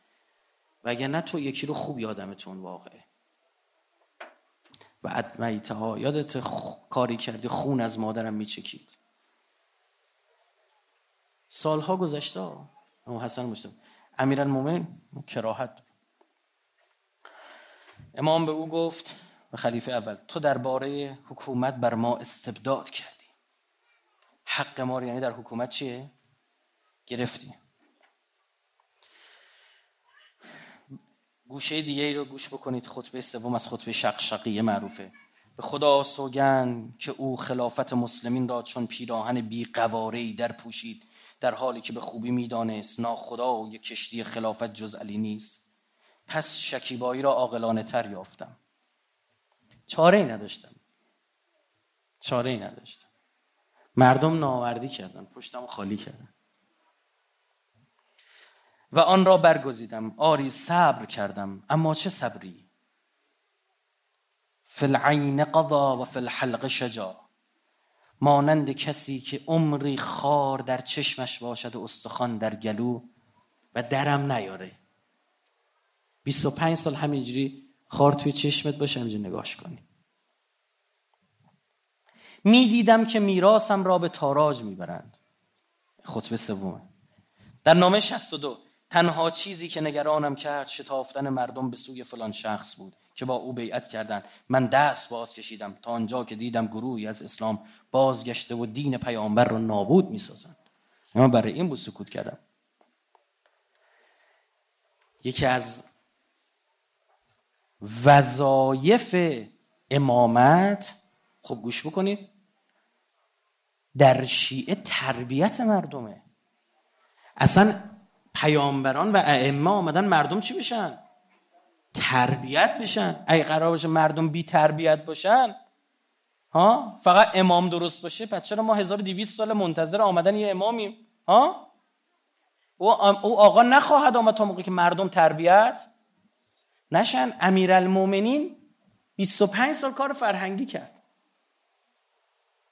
نه تو یکی رو خوب یادمتون واقعه. و ادمیته ها یادت کاری کردی خون از مادرم میچکید. سالها گذشته امام حسن مشتاق امیرالمومنین کراهت امام به او گفت خلیفه اول تو درباره حکومت بر ما استبداد کردی. حق ما رو یعنی در حکومت چیه؟ گرفتی. گوشه دیگه ای رو گوش بکنید خطبه سوم از خطبه شقشقیه معروفه. به خدا سوگن که او خلافت مسلمین را چون پیراهن بی قواره در پوشید. در حالی که به خوبی می‌دانست ناخدا و یک کشتی خلافت جز علی نیست پس شکیبایی را عاقلانه تر یافتم. چاره ای نداشتم. چاره ای نداشتم. مردم ناوردی کردن پشتم خالی کردن. و آن را برگزیدم. آری صبر کردم. اما چه صبری؟ فی العین قضا و فی الحلق شجا مانند کسی که عمری خار در چشمش باشد و استخوان در گلو و درم نیاره. 25 سال همینجوری خار توی چشمت باشه همینجا نگاش کنی. می‌دیدم که میراسم را به تاراج می‌برند. خطبه سومه در نامه 62 تنها چیزی که نگرانم کرد شتافتن مردم به سوی فلان شخص بود. که با او بیعت کردند. من دست باز کشیدم تا آنجا که دیدم گروهی از اسلام بازگشته و دین پیامبر را نابود می‌سازند. من برای این بود سکوت کردم. یکی از وظایف امامت خب گوش بکنید در شیعه تربیت مردمه. اصلا پیامبران و ائمه آمدن مردم چی بشن؟ تربیت بشن اگه قرار باشه مردم بی تربیت باشن ها؟ فقط امام درست باشه پس چرا ما 1200 سال منتظر آمدن یه امامیم؟ ها؟ او, آقا نخواهد آمد تا موقعی که مردم تربیت نشن. امیرالمومنین 25 سال کار فرهنگی کرد.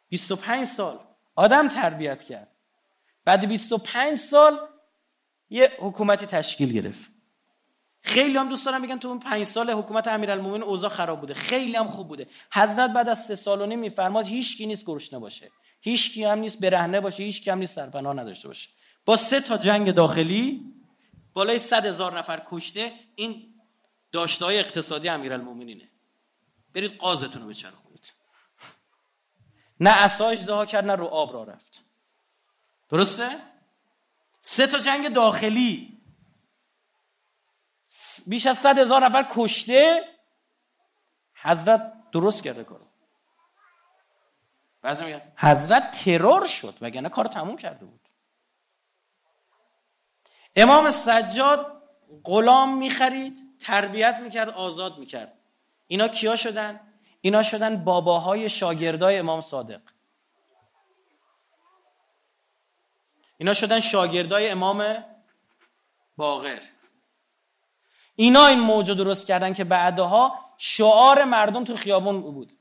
25 سال آدم تربیت کرد. بعد 25 سال یه حکومتی تشکیل گرفت. خیلی هم دوست دارم میگن تو اون 5 سال حکومت امیرالمومنین اوضاع خراب بوده. خیلی هم خوب بوده. حضرت بعد از سه سال و نیم میفرماد هیچ کی نیست گرسنه باشه. هیچ کی هم نیست برهنه باشه. هیچ کی هم نیست سرپناه نداشته باشه. با سه تا جنگ داخلی بالای 100 هزار نفر کشته. این داشته های اقتصادی امیرالمومنینه. برید قازتون رو بچرخونید. نه عصا اجدها کرد نه رو آب را رفت. درسته؟ سه تا جنگ داخلی. بیش از صد هزار نفر کشته حضرت درست کرده کارو حضرت ترور شد وگرنه کار تموم کرده بود. امام سجاد غلام می‌خرید تربیت می‌کرد آزاد می‌کرد. اینا کیا شدن؟ اینا شدن باباهای شاگردای امام صادق. اینا شدن شاگردای امام باقر. اینا این موجود درست کردن که بعدها شعار مردم تو خیابون بود.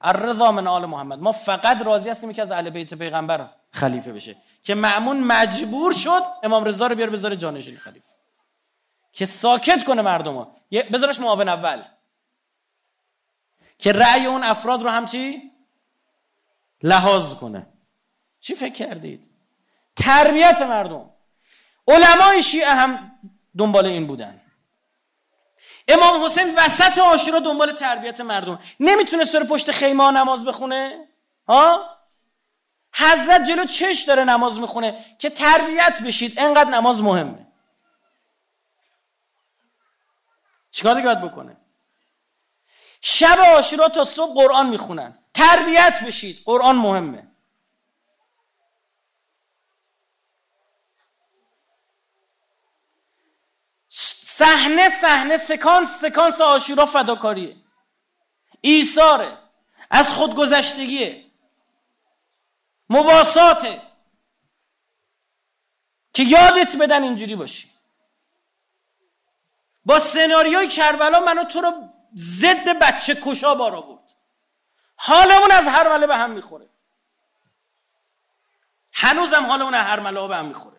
الرضا من آل محمد. ما فقط راضی هستیم که از اهل بیت پیغمبر خلیفه بشه. که معمون مجبور شد امام رضا رو بیاره بذاره جانشین خلیفه که ساکت کنه مردم ها بذارش معاون اول. که رأی اون افراد رو هم چی؟ لحاظ کنه. چی فکر کردید؟ تربیت مردم. علمای شیعه هم دنبال این بودن. امام حسین وسط آشورا دنبال تربیت مردم. نمی‌تونست بره پشت خیمه نماز بخونه؟ ها؟ حضرت جلو چش داره نماز می‌خونه که تربیت بشید انقدر نماز مهمه. چیکار دیگه باید بکنه؟ شب آشورا تا صبح قرآن می‌خونن. تربیت بشید قرآن مهمه. صحنه صحنه سکانس سکانس آشورا فداکاریه. ایثاره. از خودگذشتگیه. مواساته. که یادت بدن اینجوری باشی. با سناریوی کربلا منو تو رو ضد بچه کشا بارا بود حالمون از هر مله به هم می‌خوره. هنوزم حالمون از هر مله به هم می‌خوره.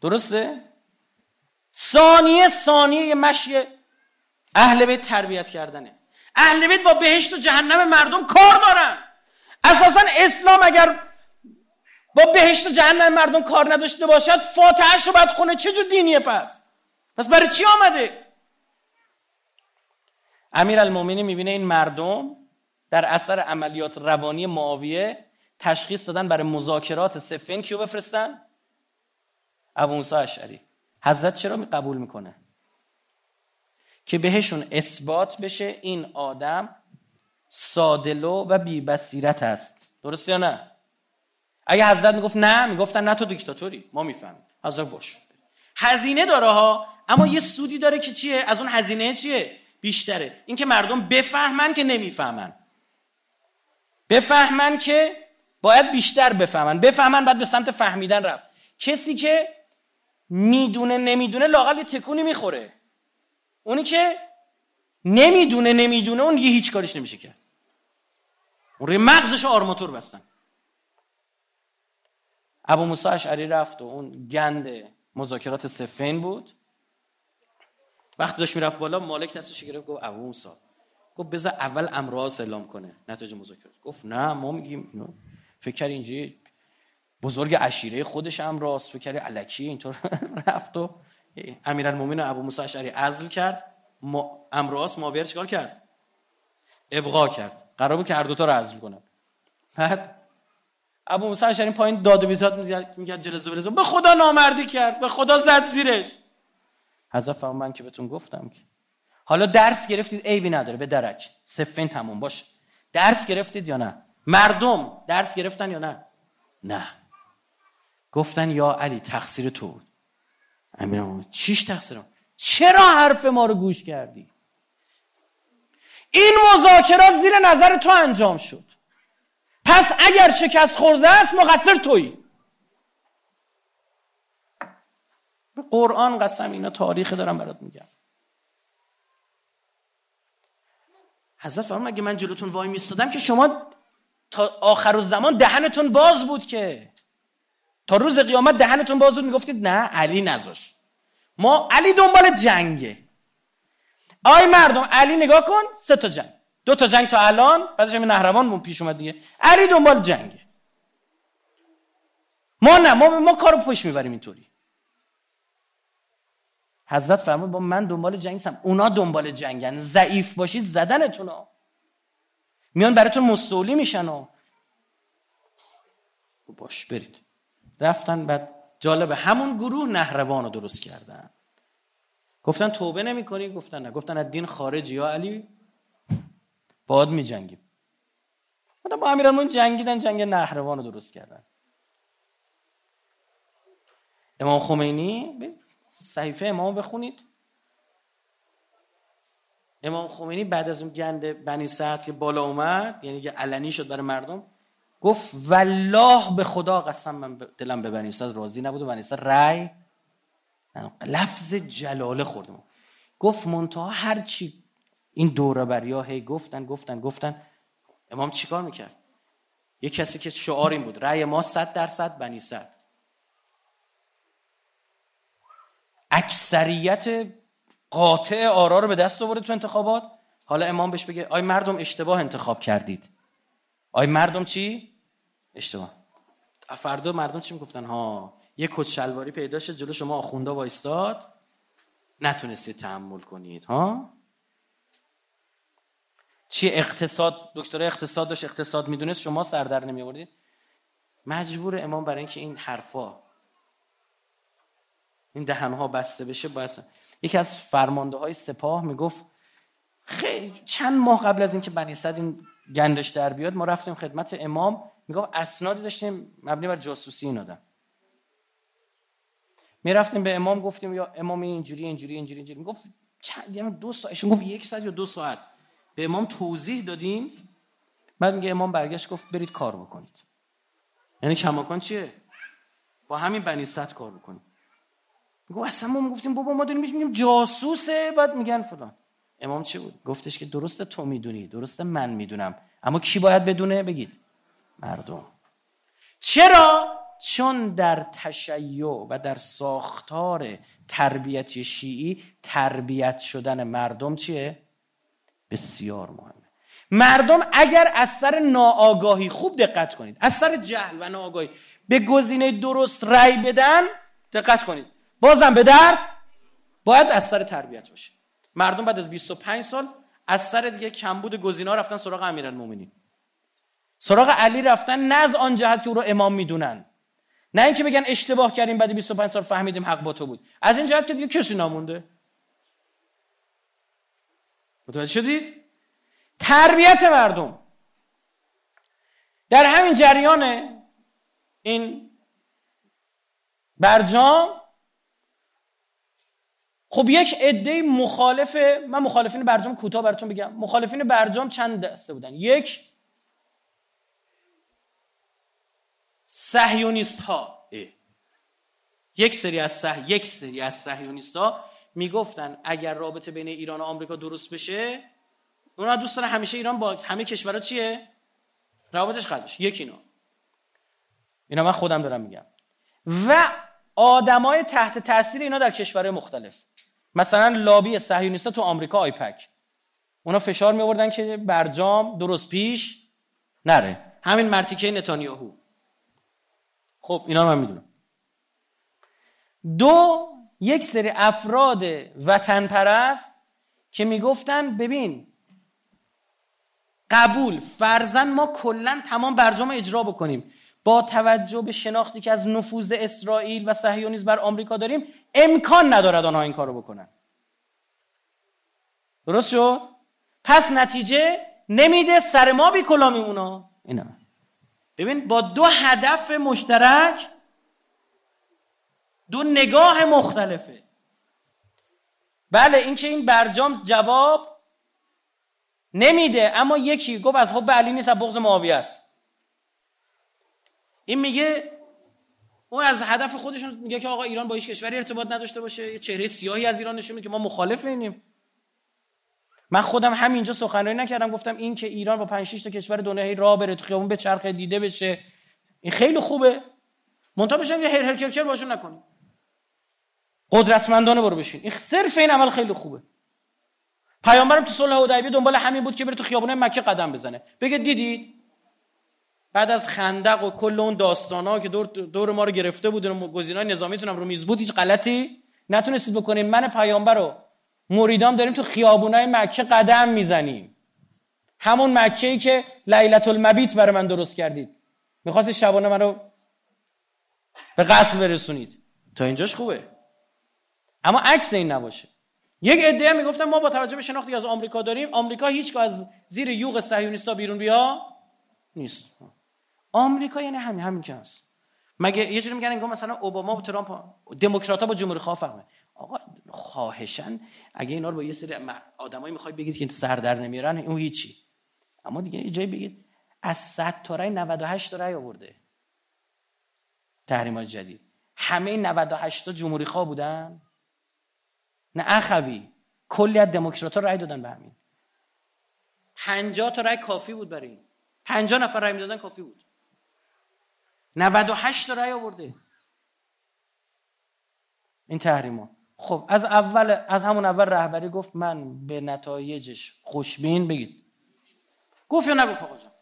درسته؟ ثانیه ثانیه مشی اهل بیت تربیت کردنه. اهل بیت با بهشت و جهنم مردم کار دارن. اساسا اسلام اگر با بهشت و جهنم مردم کار نداشته باشد فاتحش رو باید خونه چه جور دینیه پس؟ پس برای چی آمده؟ امیر المومنی می‌بینه این مردم در اثر عملیات روانی معاویه تشخیص دادن برای مذاکرات سفین کیو بفرستن؟ ابو موسی اشعری. حضرت چرا قبول می‌کنه؟ که بهشون اثبات بشه این آدم سادلو و بی بصیرت است. درست یا نه؟ اگه حضرت می‌گفت نه می‌گفتن نه تو دیکتاتوری. ما می‌فهمیم. حضرت باش هزینه داره ها اما یه سودی داره که چیه؟ از اون هزینه چیه؟ بیشتره. اینکه مردم بفهمن که نمی‌فهمن. بفهمن که باید بیشتر بفهمن. بفهمن بعد به سمت فهمیدن رفت. کسی که می‌دونه نمی‌دونه لاقل یه تکونی می‌خوره. اونی که نمی‌دونه نمی‌دونه اون یه هیچ کاریش نمیشه کرد. اون روی مغزش آرماتور بستن. ابو موسی اشعری رفت و اون گند مذاکرات سفین بود. وقتی داشت می‌رفت بالا مالک دستش گرفت گفت ابو موسی. گفت بذار اول امراض اعلام کنه نتایج مذاکرات. گفت نه ما میگیم فکر اینجوری بزرگ عشیره خودش هم راست فکر علکی اینطور [LAUGHS] رفت و امیرالمومنین ابو موسی اشعری عزل کرد. ما امراس ماویر چیکار کرد؟ ابقا کرد. قرار بود که هر دو تا رو عزل کنن بعد ابو موسی اشعری پایین داد و بیزاد می‌کرد جلسه برزه به خدا نامردی کرد. به خدا زد زیرش. حضرت من که بهتون گفتم که حالا درس گرفتید عیبی نداره به درک. سفین تموم. باشه. درس گرفتید یا نه؟ مردم درس گرفتن یا نه؟ نه. گفتن یا علی تقصیر تو بود. امیر چیش تقصیرم چرا حرف ما رو گوش کردی؟ این مذاکرات زیر نظر تو انجام شد. پس اگر شکست خورده است مقصر تویی. به قرآن قسم اینا تاریخ دارم برات میگم. حضرت فرمان اگه من جلوتون وای میستادم که شما تا آخر زمان دهنتون باز بود که. تا روز قیامت دهنتون باز بود می‌گفتید نه علی نذاش. ما علی دنبال جنگه. آی مردم علی نگاه کن سه تا جنگ. دو تا جنگ تا الان بعدش هم نهروان پیش اومد دیگه. علی دنبال جنگه. ما نه ما ما کارو پشت می‌بریم اینطوری. حضرت فرمود با من دنبال جنگ نیستم. اونا دنبال جنگن. ضعیف باشید زدنتون میان براتون مستولی میشن و باش برید. رفتن بعد جالبه همون گروه نهروان رو درست کردن. گفتن توبه نمی کنی؟ گفتن نه. گفتن از دین خارجی. یا علی؟ باد می جنگیم با امیرالمومنین جنگیدن جنگ نهروان رو درست کردن. امام خمینی صحیفه امام بخونید. امام خمینی بعد از اون گند بنی سعد که بالا اومد یعنی که علنی شد برای مردم گفت والله به خدا قسم من دلم به بنی سعد راضی نبود و بنی سعد رای لفظ جلاله خوردم گفت منتها هر چی این دوره بریا هی گفتن گفتن گفتن. امام چیکار می‌کرد؟ یه کسی که شعار این بود رأی ما صد درصد بنی صد. اکثریت قاطع آرا رو به دست آورده تو انتخابات. حالا امام بهش بگه آی مردم اشتباه انتخاب کردید. آی مردم چی؟ اشتباه. فردا مردم چی می‌گفتن؟ ها یه کت شلواری پیدا شد جلو شما آخونده وایستاد. نتونستید تحمل کنید ها؟ چی اقتصاد؟ دکتر اقتصاد داشت اقتصاد می‌دونست؟ شما سردر نمی آوردید مجبور امام برای اینکه این حرفا این دهنها بسته بشه باید یکی از فرمانده های سپاه می‌گفت خیلی چند ماه قبل از اینکه بنی صد این گندش در بیاد ما رفتیم خدمت امام می‌گفت اسنادی داشتیم مبنی بر جاسوسی این آدم. می‌رفتیم به امام گفتیم یا امام اینجوری اینجوری اینجوری اینجوری. می‌گفت چند یعنی دو ساعت گفت یک ساعت یا دو ساعت. به امام توضیح دادیم. بعد میگه امام برگشت گفت برید کار بکنید. یعنی کماکان چیه؟ با همین بنی صد کار بکنید. گفت اصلا ما گفتیم بابا ما داریم میگیم جاسوسه بعد میگن فلان. امام چی بود؟ گفتش که درسته تو می‌دونی درسته من می‌دونم. اما کی باید بدونه؟ بگید. مردم. چرا؟ چون در تشیع و در ساختار تربیتی شیعی تربیت شدن مردم چیه؟ بسیار مهمه. مردم اگر از سر ناآگاهی خوب دقت کنید از سر جهل و ناآگاهی به گزینه درست رأی بدن دقت کنید. بازم به در باید از سر تربیت باشه. مردم بعد از 25 سال از سر دیگه کمبود گزینه ها رفتن سراغ امیرالمومنین. سراغ علی رفتن نه از آن جهت که او رو امام می‌دونن. نه اینکه بگن اشتباه کردیم بعد 25 سال فهمیدیم حق با تو بود. از این جهت که دیگه کسی نمونده. متوجه شدید؟ تربیت مردم. در همین جریان این برجام خب یک عده مخالف من مخالفین برجام کوتاه براتون بگم. مخالفین برجام چند دسته بودن؟ یک صهیونیست ها یک سری از صح... یک سری از صهیونیست ها می‌گفتن اگر رابطه بین ایران و آمریکا درست بشه اونا دوست دارن همیشه ایران با همه کشورها چیه؟ رابطش قطع بشه. یک اینا. اینا من خودم دارم میگم. و آدمای تحت تاثیر اینا در کشورهای مختلف. مثلا لابی صهیونیستا تو آمریکا آیپک. اونا فشار می آوردن که برجام درست پیش نره. همین مرتیکه نتانیاهو. خب اینا رو من می‌دونم. دو یک سری افراد وطن پرست که می‌گفتن ببین قبول فرزن ما کلا تمام برجام اجرا بکنیم. با توجه به شناختی که از نفوذ اسرائیل و صهیونیسم بر آمریکا داریم امکان ندارد آنها این کارو بکنن. درست شد؟ پس نتیجه نمیده سر ما بی کلا میمونا اینا ببین با دو هدف مشترک دو نگاه مختلفه. بله اینکه این برجام جواب نمیده اما یکی گفت از حب علی نیست از بغض معاویه است. این میگه اون از هدف خودشون میگه که آقا ایران با هیچ کشوری ارتباط نداشته باشه. یه چهره سیاهی از ایران نشون که ما مخالف اینیم من خودم همینجا سخنرانی نکردم. گفتم این که ایران با 5 6 تا کشور دنیای راه بره تو خیابون به چرخ دیده بشه. این خیلی خوبه. منتها بشن یه هر هر باشون نکنیم قدرتمندانه برو بشین. این صرف این عمل خیلی خوبه. پیامبرم تو صلح حدیبیه دنبال همین بود که بره تو خیابونه مکه قدم بزنه. بگه دیدید؟ بعد از خندق و کل اون داستانا که دور, دور ما رو گرفته بود و گزینه‌های نظامیتون رو میز بود هیچ غلطی نتونستید بکنید من پیامبر رو مریدام داریم تو خیابونای مکه قدم می‌زنیم. همون مکه ای که لیلت المبیت برای من درست کردید. می‌خواست شبانه من رو به قتل برسونید. تا اینجاش خوبه. اما عکس این نباشه. یک عده می‌گفتن ما با توجه به شناختی از آمریکا داریم آمریکا هیچ از زیر یوغ صهیونیستا بیرون بیا نیست. آمریکا یعنی همین همین که هست. مگه یه جوری میگن انگار مثلا اوباما و ترامپ دموکرات‌ها با جمهوری خواه فهمه؟ آقا خواهشن اگه اینا رو با یه سری آدمایی می‌خوای بگید که سر در نمیارن اون هیچی. اما دیگه یه جایی بگید از 100 تا رای 98 تا رای آورده. تحریمات جدید. همه 98 تا جمهوری خواه بودن؟ نه اخوی. کلی از دموکرات ها رای دادن به همین. 50 تا رای کافی بود برای این. 50 نفر رای می‌دادن کافی بود. 98 تا رای آورده. این تحریما. خب از اول از همون اول رهبری گفت من به نتایجش خوشبین بگید. گفت یا نگفت آقا جان؟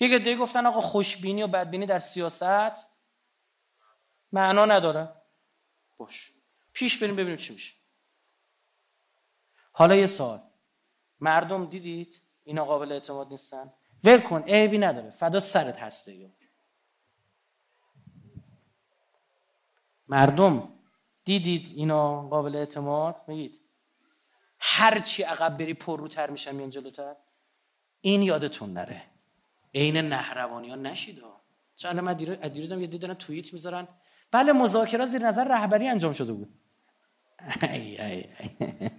یک دیگه گفتن آقا خوشبینی و بدبینی در سیاست معنا نداره. باش. پیش بریم ببینیم چی میشه. حالا یه سال مردم دیدید؟ اینا قابل اعتماد نیستن. ول کن عیبی نداره. فدا سرت هسته یا مردم دیدید اینا قابل اعتماد؟ میگید هر چی عقب بری پرروتر میشن میان جلوتر. این یادتون نره. عین نهروانی ها. نشید چند من دیروزم یه دیدن توییت می‌ذارن. بله مذاکرات زیر نظر رهبری انجام شده بود. [LAUGHS] ای ای ای.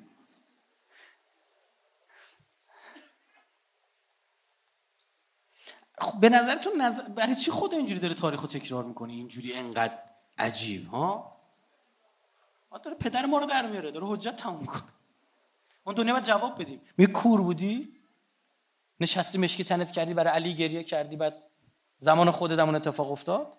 خب به نظرتون نظر... برای چی خود اینجوری داره تاریخ رو تکرار می‌کنه اینجوری انقدر عجیب ها؟ داره پدر ما رو در میاره داره حجت تموم می‌کنه اون دنیا باید جواب بدیم. می کور بودی؟ نشستی مشکی تنت کردی برای علی گریه کردی بعد زمان خودت اون اتفاق افتاد؟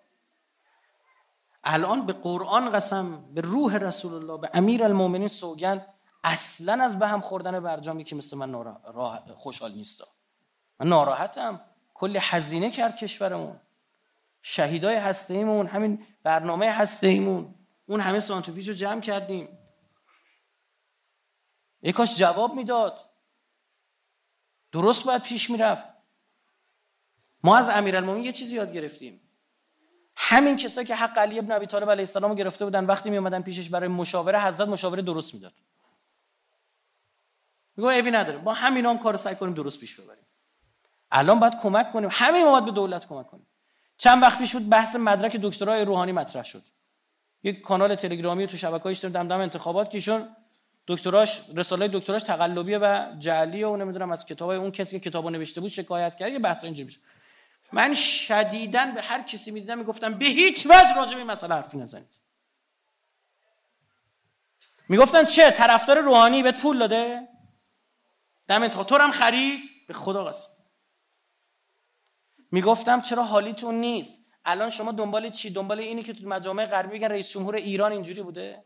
الان به قرآن قسم به روح رسول الله به امیر المومنین سوگند اصلا از به هم خوردن برجامی که مثل من خوشحال نیستا. من ناراحتم. کلی هزینه کرد کشورمون شهیدای هسته ایمون همین برنامه هسته ایمون اون همه سانتوفیج رو جمع کردیم. ای کاش جواب می‌داد. درست باید پیش می‌رفت. ما از امیرالمومنین یه چیزی یاد گرفتیم. همین کسایی که حق علی ابن ابی طالب علیه السلام رو گرفته بودن وقتی می اومدن پیشش برای مشاوره حضرت مشاوره درست می‌داد. میگه ابی نداره. ما همین هم کار سعی کنیم درست پیش ببریم. الان باید کمک کنیم. همین ما باید به دولت کمک کنیم. چند وقت پیش بود بحث مدرک دکترای روحانی مطرح شد. یک کانال تلگرامی تو شبکه‌های اجتماعی دمدم انتخابات که ایشون دکتراش رساله دکتراش تقلبیه و جعلیه و نمی‌دونم از کتابای اون کسی که کتابو نوشته بود شکایت کرد. یه بحث اینجوری میشه من شدیدن به هر کسی می‌دیدم می‌گفتم به هیچ وجه راجع به این مسئله حرفی نزنید. می‌گفتن چه؟ طرفدار روحانی بهت پول داده؟ دم تو هم خرید؟ به خدا قسم. می‌گفتم چرا حالیتون نیست؟ الان شما دنبال چی؟ دنبال اینی که تو مجامع غربی بگن رئیس جمهور ایران اینجوری بوده؟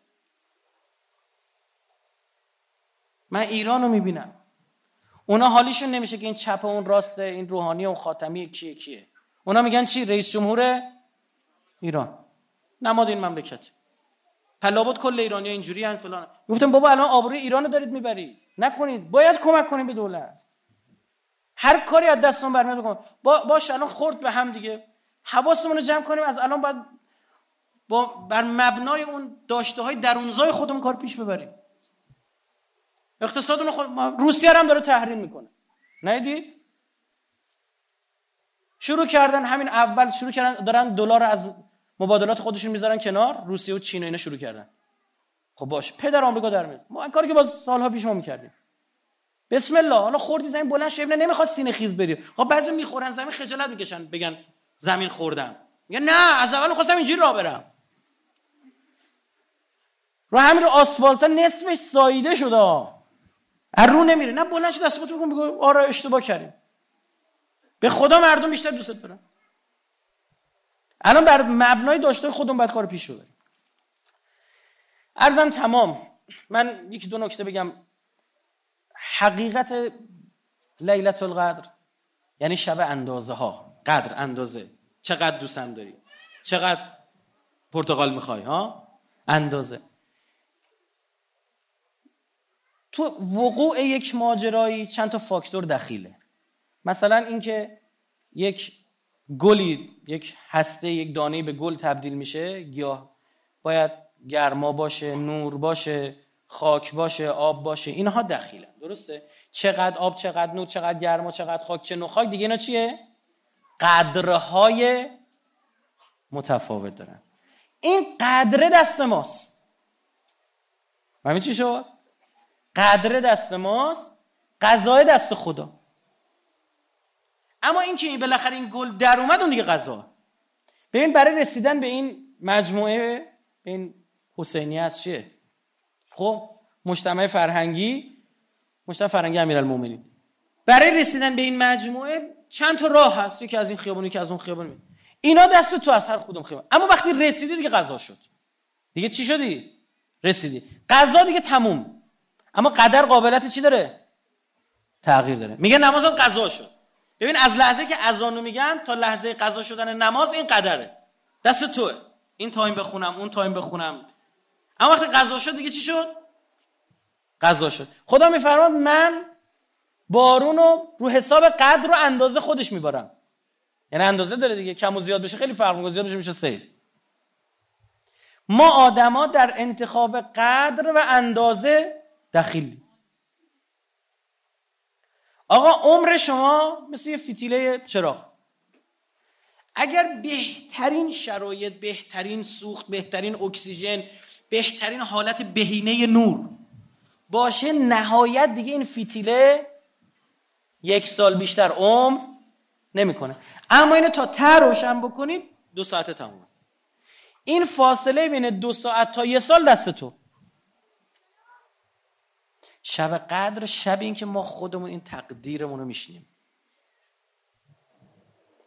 من ایران رو می‌بینم. اونا حالیشون نمیشه که این چپ اون راسته این روحانی و خاتمی کیه کیه. اونا میگن چی؟ رئیس جمهور ایران. نماد این مملکت. پلابد کل ایرانی اینجوری هن فلان. گفتم بابا الان آبروی ایران رو دارید می‌برید. نکنید. باید کمک کنید به دولت. هر کاری از دستمون برمیاد با باش الان خورد به هم دیگه. حواسمون رو جمع کنیم از الان باید با بر مبنای اون داشته های درونزای خودمون کار پیش ببریم. اقتصاد خود روسیه هم داره تحریم می‌کنه. ندید؟ شروع کردن همین اول شروع کردن دارن دلار از مبادلات خودشون می‌ذارن کنار روسیه و چین اینا شروع کردن. خب باشه پدر آمریکا در میاد. ما کاری که با سالها پیش ما می‌کردیم. بسم الله. حالا خوردی زمین بلند شد نمی‌خواد سینه خیز بری. خب بعضی می‌خورن زمین خجالت می‌کشن بگن زمین خوردم. میگن نه از اول می‌خواستم اینجوری راه برم. رو همین رو آسفالت نصفش ساییده شده از رو نمیره. نه بلند شد دست بکن بگو. آره اشتباه کردیم. به خدا مردم بیشتر دوست دارن. الان بر مبنای داشته خودمون باید کار پیش ببریم. ارزم تمام. من یکی دو نکته بگم. حقیقت لیلت القدر یعنی شب اندازه ها قدر اندازه. چقدر دوستم داری؟ چقدر پرتغال می‌خوای ها؟ اندازه. تو وقوع یک ماجرایی چند تا فاکتور دخیله. مثلا اینکه یک گلی یک هسته یک دانه به گل تبدیل میشه گیاه باید گرما باشه نور باشه. خاک باشه آب باشه اینها دخیله درسته؟ چقدر آب چقدر نور چقدر گرما چقدر خاک چه نوع خاک دیگه اینا چیه؟ قدرهای متفاوت دارن. این قدره دست ماست. همین چی شد؟ قدره دست ماست قضای دست خدا. اما این که بالاخره این گل در اومد اون دیگه قضا ببین برای رسیدن به این مجموعه به این حسینی از چیه؟ خب مجتمع فرهنگی مجتمع فرهنگی امیرالمومنین. برای رسیدن به این مجموعه چند تا راه هست یکی از این خیابون یکی از اون خیابون. اینا دست تو از هر کدوم خیابون. اما وقتی رسیدی دیگه قضا شد. دیگه چی شدی؟ رسیدی. قضا دیگه تموم. اما قدر قابلیت چی داره؟ تغییر داره. میگه نمازات قضا شد. ببین از لحظه که اذانو میگن تا لحظه قضا شدن نماز این قدره. دست توه. این time بخونم اون time بخونم. اما وقتی قضا شد دیگه چی شد؟ قضا شد. خدا میفرماد من بارون رو رو حساب قدر و اندازه خودش میبارم یعنی اندازه داره دیگه. کم و زیاد بشه خیلی فرق می‌کنه. زیاد بشه میشه سیل. ما آدما در انتخاب قدر و اندازه دخیلی آقا عمر شما مثل یه فتیله چراغ. اگر بهترین شرایط بهترین سوخت بهترین اکسیژن بهترین حالت بهینه نور. باشه نهایت دیگه این فتیله یک سال بیشتر عمر نمی‌کنه. اما اینو تا تر روشن بکنید دو ساعت تموم این فاصله بین دو ساعت تا یه سال دست تو. شب قدر شب این که ما خودمون این تقدیرمون رو میشینیم.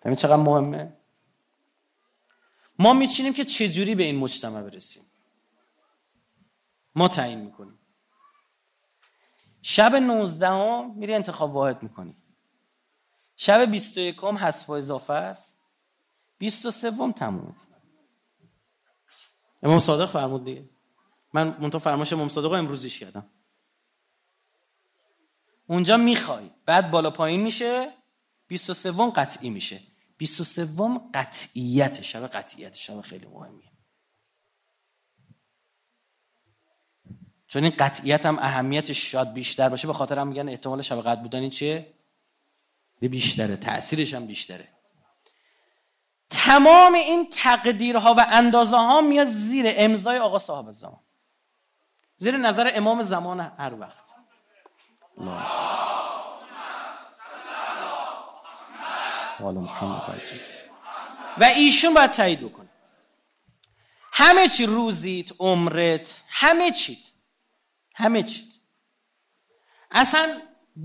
همین چقدر مهمه؟ ما میچینیم که چجوری به این مجتمع برسیم. ما تعیین می‌کنیم. شب 19 هم میری انتخاب واحد می‌کنی. شب 21 هم حذف و اضافه است. 23 هم تموم امام صادق فرمود دیگه. من منتها فرماش امام صادق امروزیش کردم. اونجا می‌خوای. بعد بالا پایین میشه. 23 قطعی میشه. 23 قطعیت شب قطعیت شب خیلی مهمیه. چون این قطعیت هم اهمیتش شاید بیشتر باشه به خاطر هم میگن احتمال شب قطع بودن این چیه؟ بیشتره تاثیرش هم بیشتره. تمام این تقدیرها و اندازه ها میاد زیر امضای آقا صاحب زمان. زیر نظر امام زمان هر وقت. و ایشون باید تایید بکنه. همه چی روزیت عمرت همه چیت. همه چیت اصلا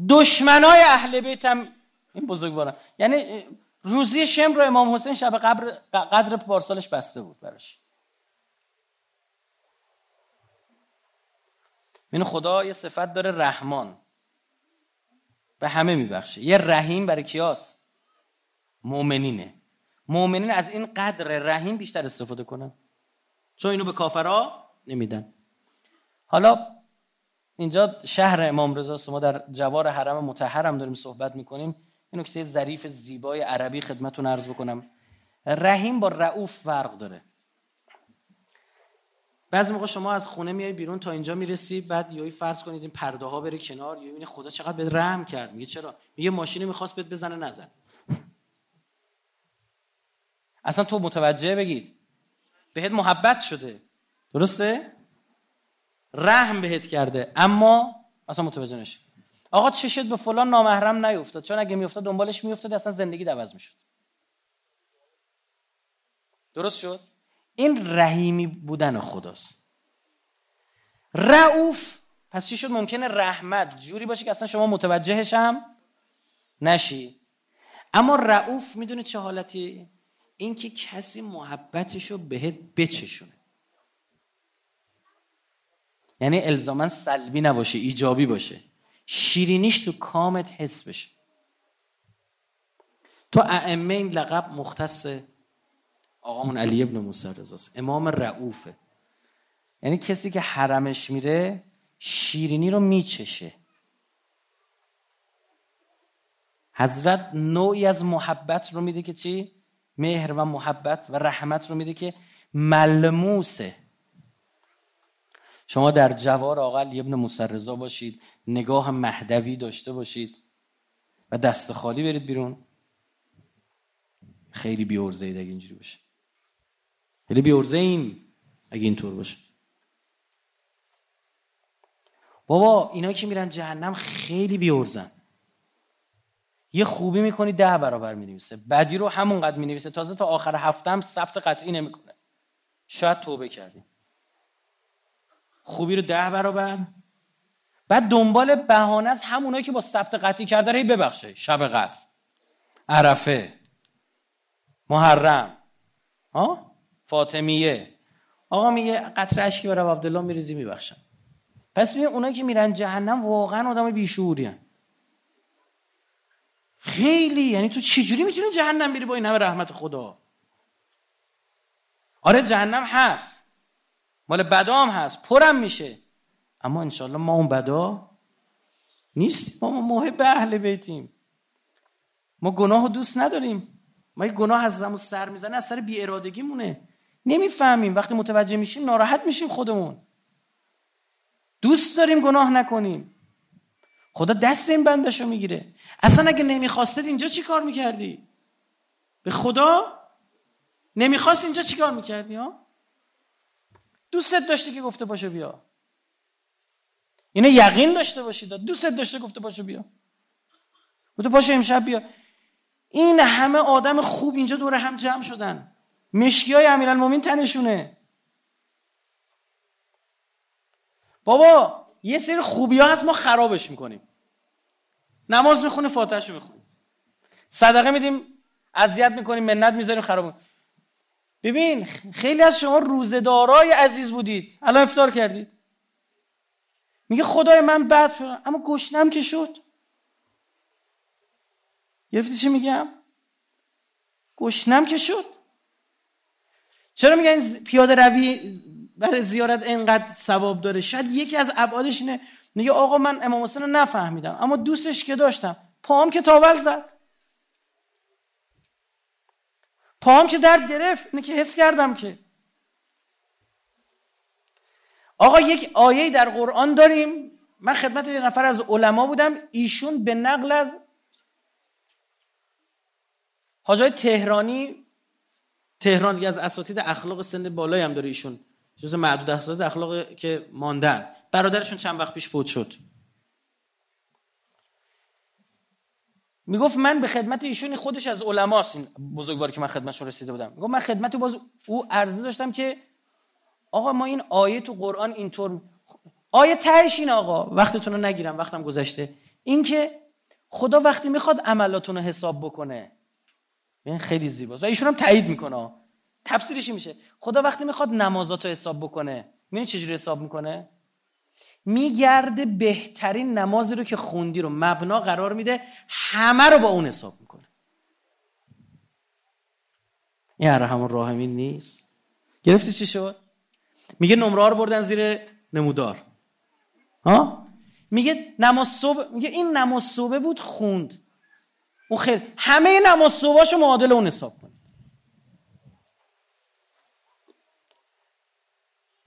دشمنای اهل بیت هم این بزرگوارن یعنی روزی شم رو امام حسین شب قبر قدر پارسالش بسته بود براش. این خدا یه صفت داره رحمان. به همه میبخشه. یه رحیم برای کیاس. مؤمنینه. مؤمنین از این قدر رحیم بیشتر استفاده کنن. چون اینو به کافرها نمیدن. حالا اینجا شهر امام رضا ما در جوار حرم متحرم داریم صحبت می‌کنیم. این نکته ظریف زیبای عربی خدمتتون عرض بکنم. رحیم با رعوف فرق داره. بعضی موقع شما از خونه میای بیرون تا اینجا می‌رسی بعد یهو فرض کنید این پرده ها بره کنار یا این خدا چقدر به رحم کرد. میگه چرا؟ میگه ماشینی می‌خواست بهت بزنه نزن. اصلا تو متوجه بگید بهت محبت شده. درسته؟ رحم بهت کرده. اما اصلا متوجه نشی. آقا چشت به فلان نامحرم نیفتاد؟ چون اگه میافتاد دنبالش میافتاد اصلا زندگی عوض می‌شد. درست شد؟ این رحیمی بودن خداست. رعوف پس چی شد؟ ممکنه رحمت. جوری باشه که اصلا شما متوجهش هم نشی. اما رعوف می‌دونه چه حالتی؟ اینکه کسی محبتش رو بهت بچشونه. یعنی الزاما سلبی نباشه ایجابی باشه. شیرینیش تو کامت حس بشه. تو ائمه این لقب مختص آقامون علی ابن موسی رضاست. امام رعوفه یعنی کسی که حرمش میره شیرینی رو میچشه. حضرت نوعی از محبت رو میده که چی؟ مهر و محبت و رحمت رو میده که ملموسه. شما در جوار آقل ابن مسرزا باشید نگاه مهدوی داشته باشید و دست خالی برید بیرون. خیلی بیورزه اید اگه اینجوری باشه. خیلی بیورزه ایم اگه اینطور باشه. بابا اینا که میرن جهنم خیلی بیورزن یه خوبی می‌کنی ده برابر می‌نویسه. بدی رو همونقدر می‌نویسه. تازه تا آخر هفته هم ثبت قطعی نمی‌کنه. شاید توبه کردیم خوبی رو ده برابر. بعد دنبال بهانه از همونایی که با ثبت قطعی کرده رو ببخشه شب قدر عرفه محرم ها؟ فاطمیه. آقا میگه قطر اشکی برای عبدالله میریزی میبخشم. پس ببین اونایی که میرن جهنم واقعا آدم بیشعوری خیلی یعنی تو چجوری می‌تونی جهنم بری با این همه رحمت خدا؟ آره جهنم هست. مال بدام هست پرم میشه. اما انشالله ما اون بدا نیستیم. ما محب اهل بیتیم. ما گناه دوست نداریم. ما یه گناه از زمون سر می‌زنه از سر بی ارادگی مونه نمی‌فهمیم. وقتی متوجه میشیم ناراحت میشیم خودمون. دوست داریم گناه نکنیم. خدا دست این بندشو می‌گیره. اصلا اگه نمی‌خواستید اینجا چی کار می‌کردی؟ به خدا؟ نمی‌خواست اینجا چی کار می‌کردی؟ ها؟ دوستت داشته که گفته باشو بیا. اینو یقین داشته باشید دوستت داشته گفته باشو بیا. گفته باشو امشب بیا. این همه آدم خوب اینجا دور هم جمع شدن. مشکی های امیرالمومین تنشونه. بابا یه سری خوبی ها هست ما خرابش می‌کنیم. نماز می‌خونیم فاتحش می‌خونیم. صدقه میدیم اذیت می‌کنیم منت می‌ذاریم خراب ببین خیلی از شما روزدارای عزیز بودید. الان افطار کردید. میگه خدای من بد شدم اما گشنم که شد. گرفتی چی میگم؟ گشنم که شد. چرا میگن پیاده روی برای زیارت انقدر ثواب داره؟ شاید یکی از ابعادش اینه. میگه آقا من امام حسین رو نفهمیدم اما دوستش که داشتم. پام که تاول زد. پام که درد گرفت اینه که حس کردم که. آقا یک آیه در قرآن داریم. من خدمت یه نفر از علما بودم. ایشون به نقل از حاجای تهرانی تهران از اساتید اخلاق سن بالایی هم داره ایشون. جز معدود اساتید اخلاق که ماندن. برادرشون چند وقت پیش فوت شد. می‌گفت من به خدمت ایشون خودش از علماست این بزرگواری که من خدمتشون رسیده بودم. می‌گفت من خدمت باز او عرضه داشتم که آقا ما این آیه تو قرآن اینطور آیه تهش این آقا وقتتون رو نگیرم وقتم گذشته. اینکه خدا وقتی می‌خواد عملاتون رو حساب بکنه. این خیلی زیباست. و ایشون هم تایید می‌کنه. تفسیرش میشه. خدا وقتی می‌خواد نمازات رو حساب بکنه می‌بینی چجوری حساب می‌کنه؟ میگرده بهترین نمازی رو که خوندی رو. مبنا قرار میده همه رو با اون حساب می‌کنه. این همون راهمین نیست. گرفتی چی شد؟ میگه نمره رو بردن زیر نمودار. ها؟ میگه نماز صبح میگه این نماز صبح بود خوند. او خیلی همه نماز صبحاشو معادل اون حساب کن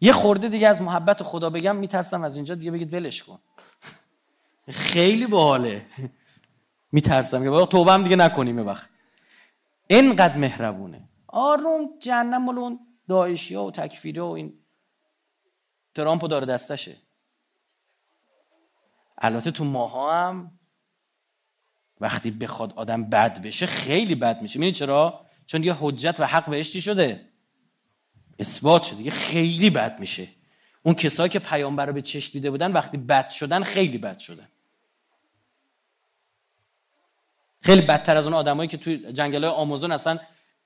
یه خورده دیگه از محبت خدا بگم میترسم از اینجا دیگه بگید ولش کن. خیلی باحاله. میترسم که توبه هم دیگه نکنیم وقت اینقدر مهربونه. آروم جهنم مال داعشی ها و تکفیری و این ترامپو داره دستشه. البته تو ماها هم وقتی بخواد آدم بد بشه خیلی بد میشه. می‌دونی چرا؟ چون یه حجت و حق بهش شده؟ اثبات شده. دیگه خیلی بد میشه. اون کسایی که پیامبر رو به چش دیده بودن وقتی بد شدن خیلی بد شدن. خیلی بدتر از اون آدمایی که توی جنگل های آمازون اصلا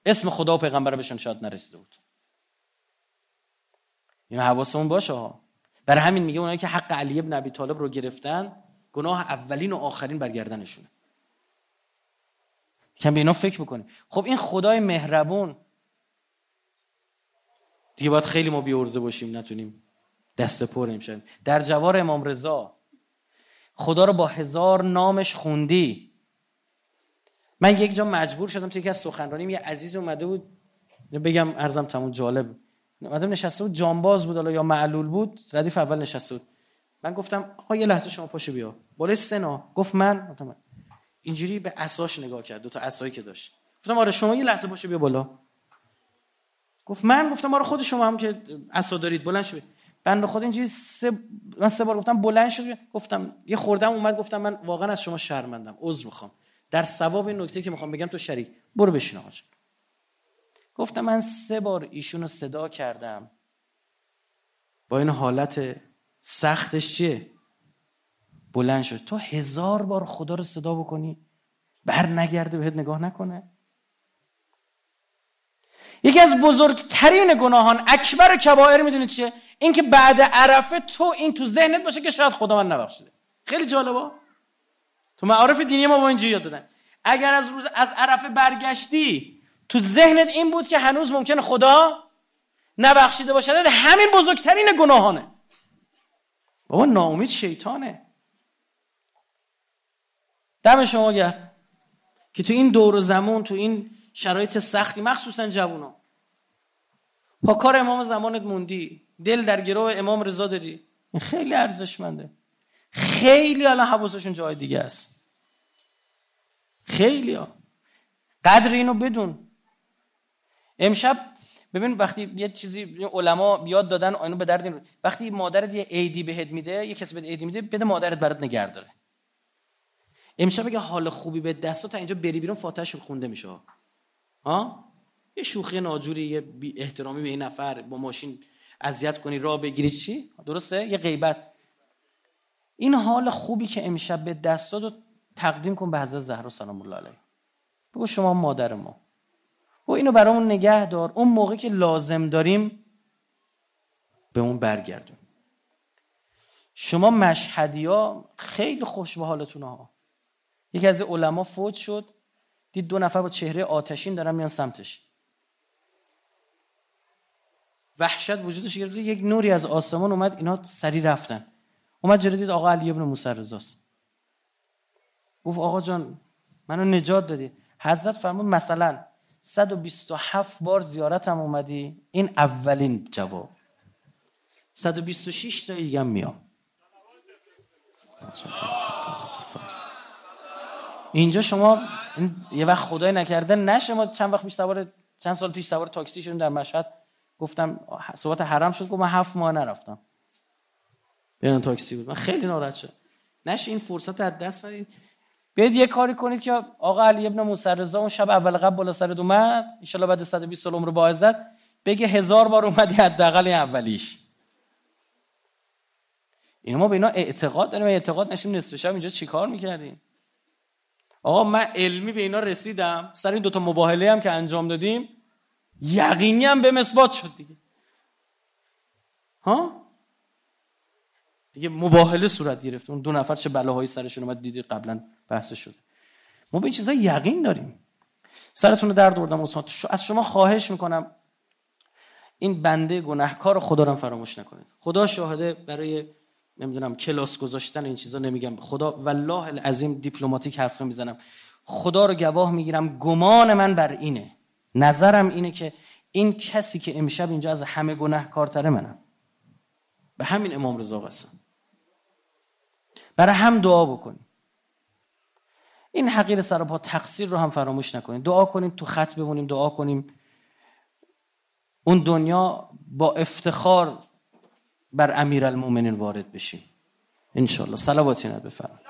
اسم خدا و پیغمبر بهشون شاید نرسیده بود. این حواسمون باشه ها. برای همین میگه اونایی که حق علی ابن ابی طالب رو گرفتن گناه اولین و آخرین برگردنشونه. کم به اینا فکر بکنیم. خب این خدای مهربون دیگه باید خیلی ما بیورزه باشیم نتونیم دست پر امشب. در جوار امام رضا خدا رو با هزار نامش خوندی. من یک جا مجبور شدم توی یکی از سخنرانیم یه عزیز اومده بود بگم ارزم تموم جالب. اومده نشسته بود جانباز بود یا معلول بود ردیف اول نشسته بود. من گفتم آقا یه لحظه شما پاشو بیا. بالای سنا گفت من؟ اینجوری به اساش نگاه کرد دو تا اسایی که داشت. گفتم آره شما یه لحظه پاشو بیا بالا. گفت من گفتم آره خود شما هم که اسا دارید بلند شو. بنده خود اینجوری سه من سه بار گفتم بلند شد گفتم یه خوردم اومد گفتم من واقعا از شما شرمندم عذر می‌خوام. در ثواب این نکته که می‌خوام بگم تو شریک برو بشین آقا گفتم من سه بار ایشونو صدا کردم. با این حالت سختش چیه؟ بلند شد. تو هزار بار خدا رو صدا بکنی بر نگرده بهت نگاه نکنه. یکی از بزرگترین گناهان اکبر کبائر می‌دونید چیه؟ اینکه بعد عرفه تو این تو ذهنت باشه که شاید خدا من نبخشیده. خیلی جالبه. تو معارف دینی ما با اینجوری یاد دادن. اگر از روز از عرفه برگشتی تو ذهنت این بود که هنوز ممکنه خدا نبخشیده باشه همین بزرگترین گناهانه. بابا ناامید شیطانه. دم شما گرد که تو این دور و زمان تو این شرایط سختی مخصوصا جوونا پا کار امام زمانت موندی دل در گروه امام رضا داری. خیلی ارزشمنده. خیلی الان حواسشون جای دیگه است. خیلی ها. قدر اینو بدون. امشب ببین وقتی یه چیزی علما بیاد دادن اینو به درد وقتی مادرت یه ایدی بهت میده یه کسی بهت ایدی میده بده مادرت برات نگه داره. امشب اگه حال خوبی به دست تا اینجا بری بیرون فاتحش خونده میشه. ها؟ یه شوخی ناجوری یه احترامی به این نفر با ماشین اذیت کنی راه بگیری چی؟ درسته؟ یه غیبت. این حال خوبی که امشب به دست داد تقدیم کن به حضرت زهرا سلام الله علیه. بگو شما مادر ما. و اینو برامون نگه دار. اون موقع که لازم داریم به اون برگردون. شما مشهدی ها خیلی خوش به حالتون ها. یکی از علما فوت شد. دید دو نفر با چهره آتشین دارن میان سمتش. وحشت وجودش گرفت. یک نوری از آسمان اومد اینا سری رفتن. اومد جلو دید آقا علی ابن موسی رضاست گفت آقا جان منو نجات دادی. حضرت فرمود مثلا 127 بار زیارتم اومدی؟ این اولین جواب. 126 تا دیگه میام. اینجا شما یه وقت خدای نکرده نه شما چند وقت پیش سوار چند سال پیش سوار تاکسی شدیم در مشهد گفتم صحبت حرم شد گفت من هفت ماه نرفتم. بیان تاکسی بود. من خیلی ناراحت شدم. نشه این فرصت از دست ندید بیاید یه کاری کنید که آقا علی ابن موسی اون شب اول قبل بالا سر اومد ان بعد 120 سال عمر با عزت بگه هزار بار اومدی حداقل اولیش. این ما به اینا اعتقاد داریم اعتقاد نشیم نصف شب اینجا چیکار می‌کردیم؟ آقا من علمی به اینا رسیدم. سر این دوتا مباهله هم که انجام دادیم یقینی هم به مثبات شد دیگه. ها؟ دیگه مباهله صورت گرفت. اون دو نفر چه بلاهایی سرشون اومد دیدی قبلا بحث شده. ما به این چیزا یقین داریم. سرتون رو درد آوردم از شما خواهش می‌کنم. این بنده گناهکار خدا رو فراموش نکنید. خدا شاهده برای نمی‌دونم کلاس گذاشتن این چیزا نمیگم. خدا والله العظیم دیپلماتیک حرف می‌زنم خدا رو گواه می‌گیرم گمان من بر اینه. نظرم اینه که این کسی که امشب اینجا از همه گناهکارتره منم. به همین امام رضا قسم برای هم دعا بکنیم. این حقیر سرپا تقصیر رو هم فراموش نکنیم دعا کنیم تو خط بمونیم دعا کنیم. اون دنیا با افتخار بر امیر المومنین وارد بشیم. انشالله صلواتی بفرمایید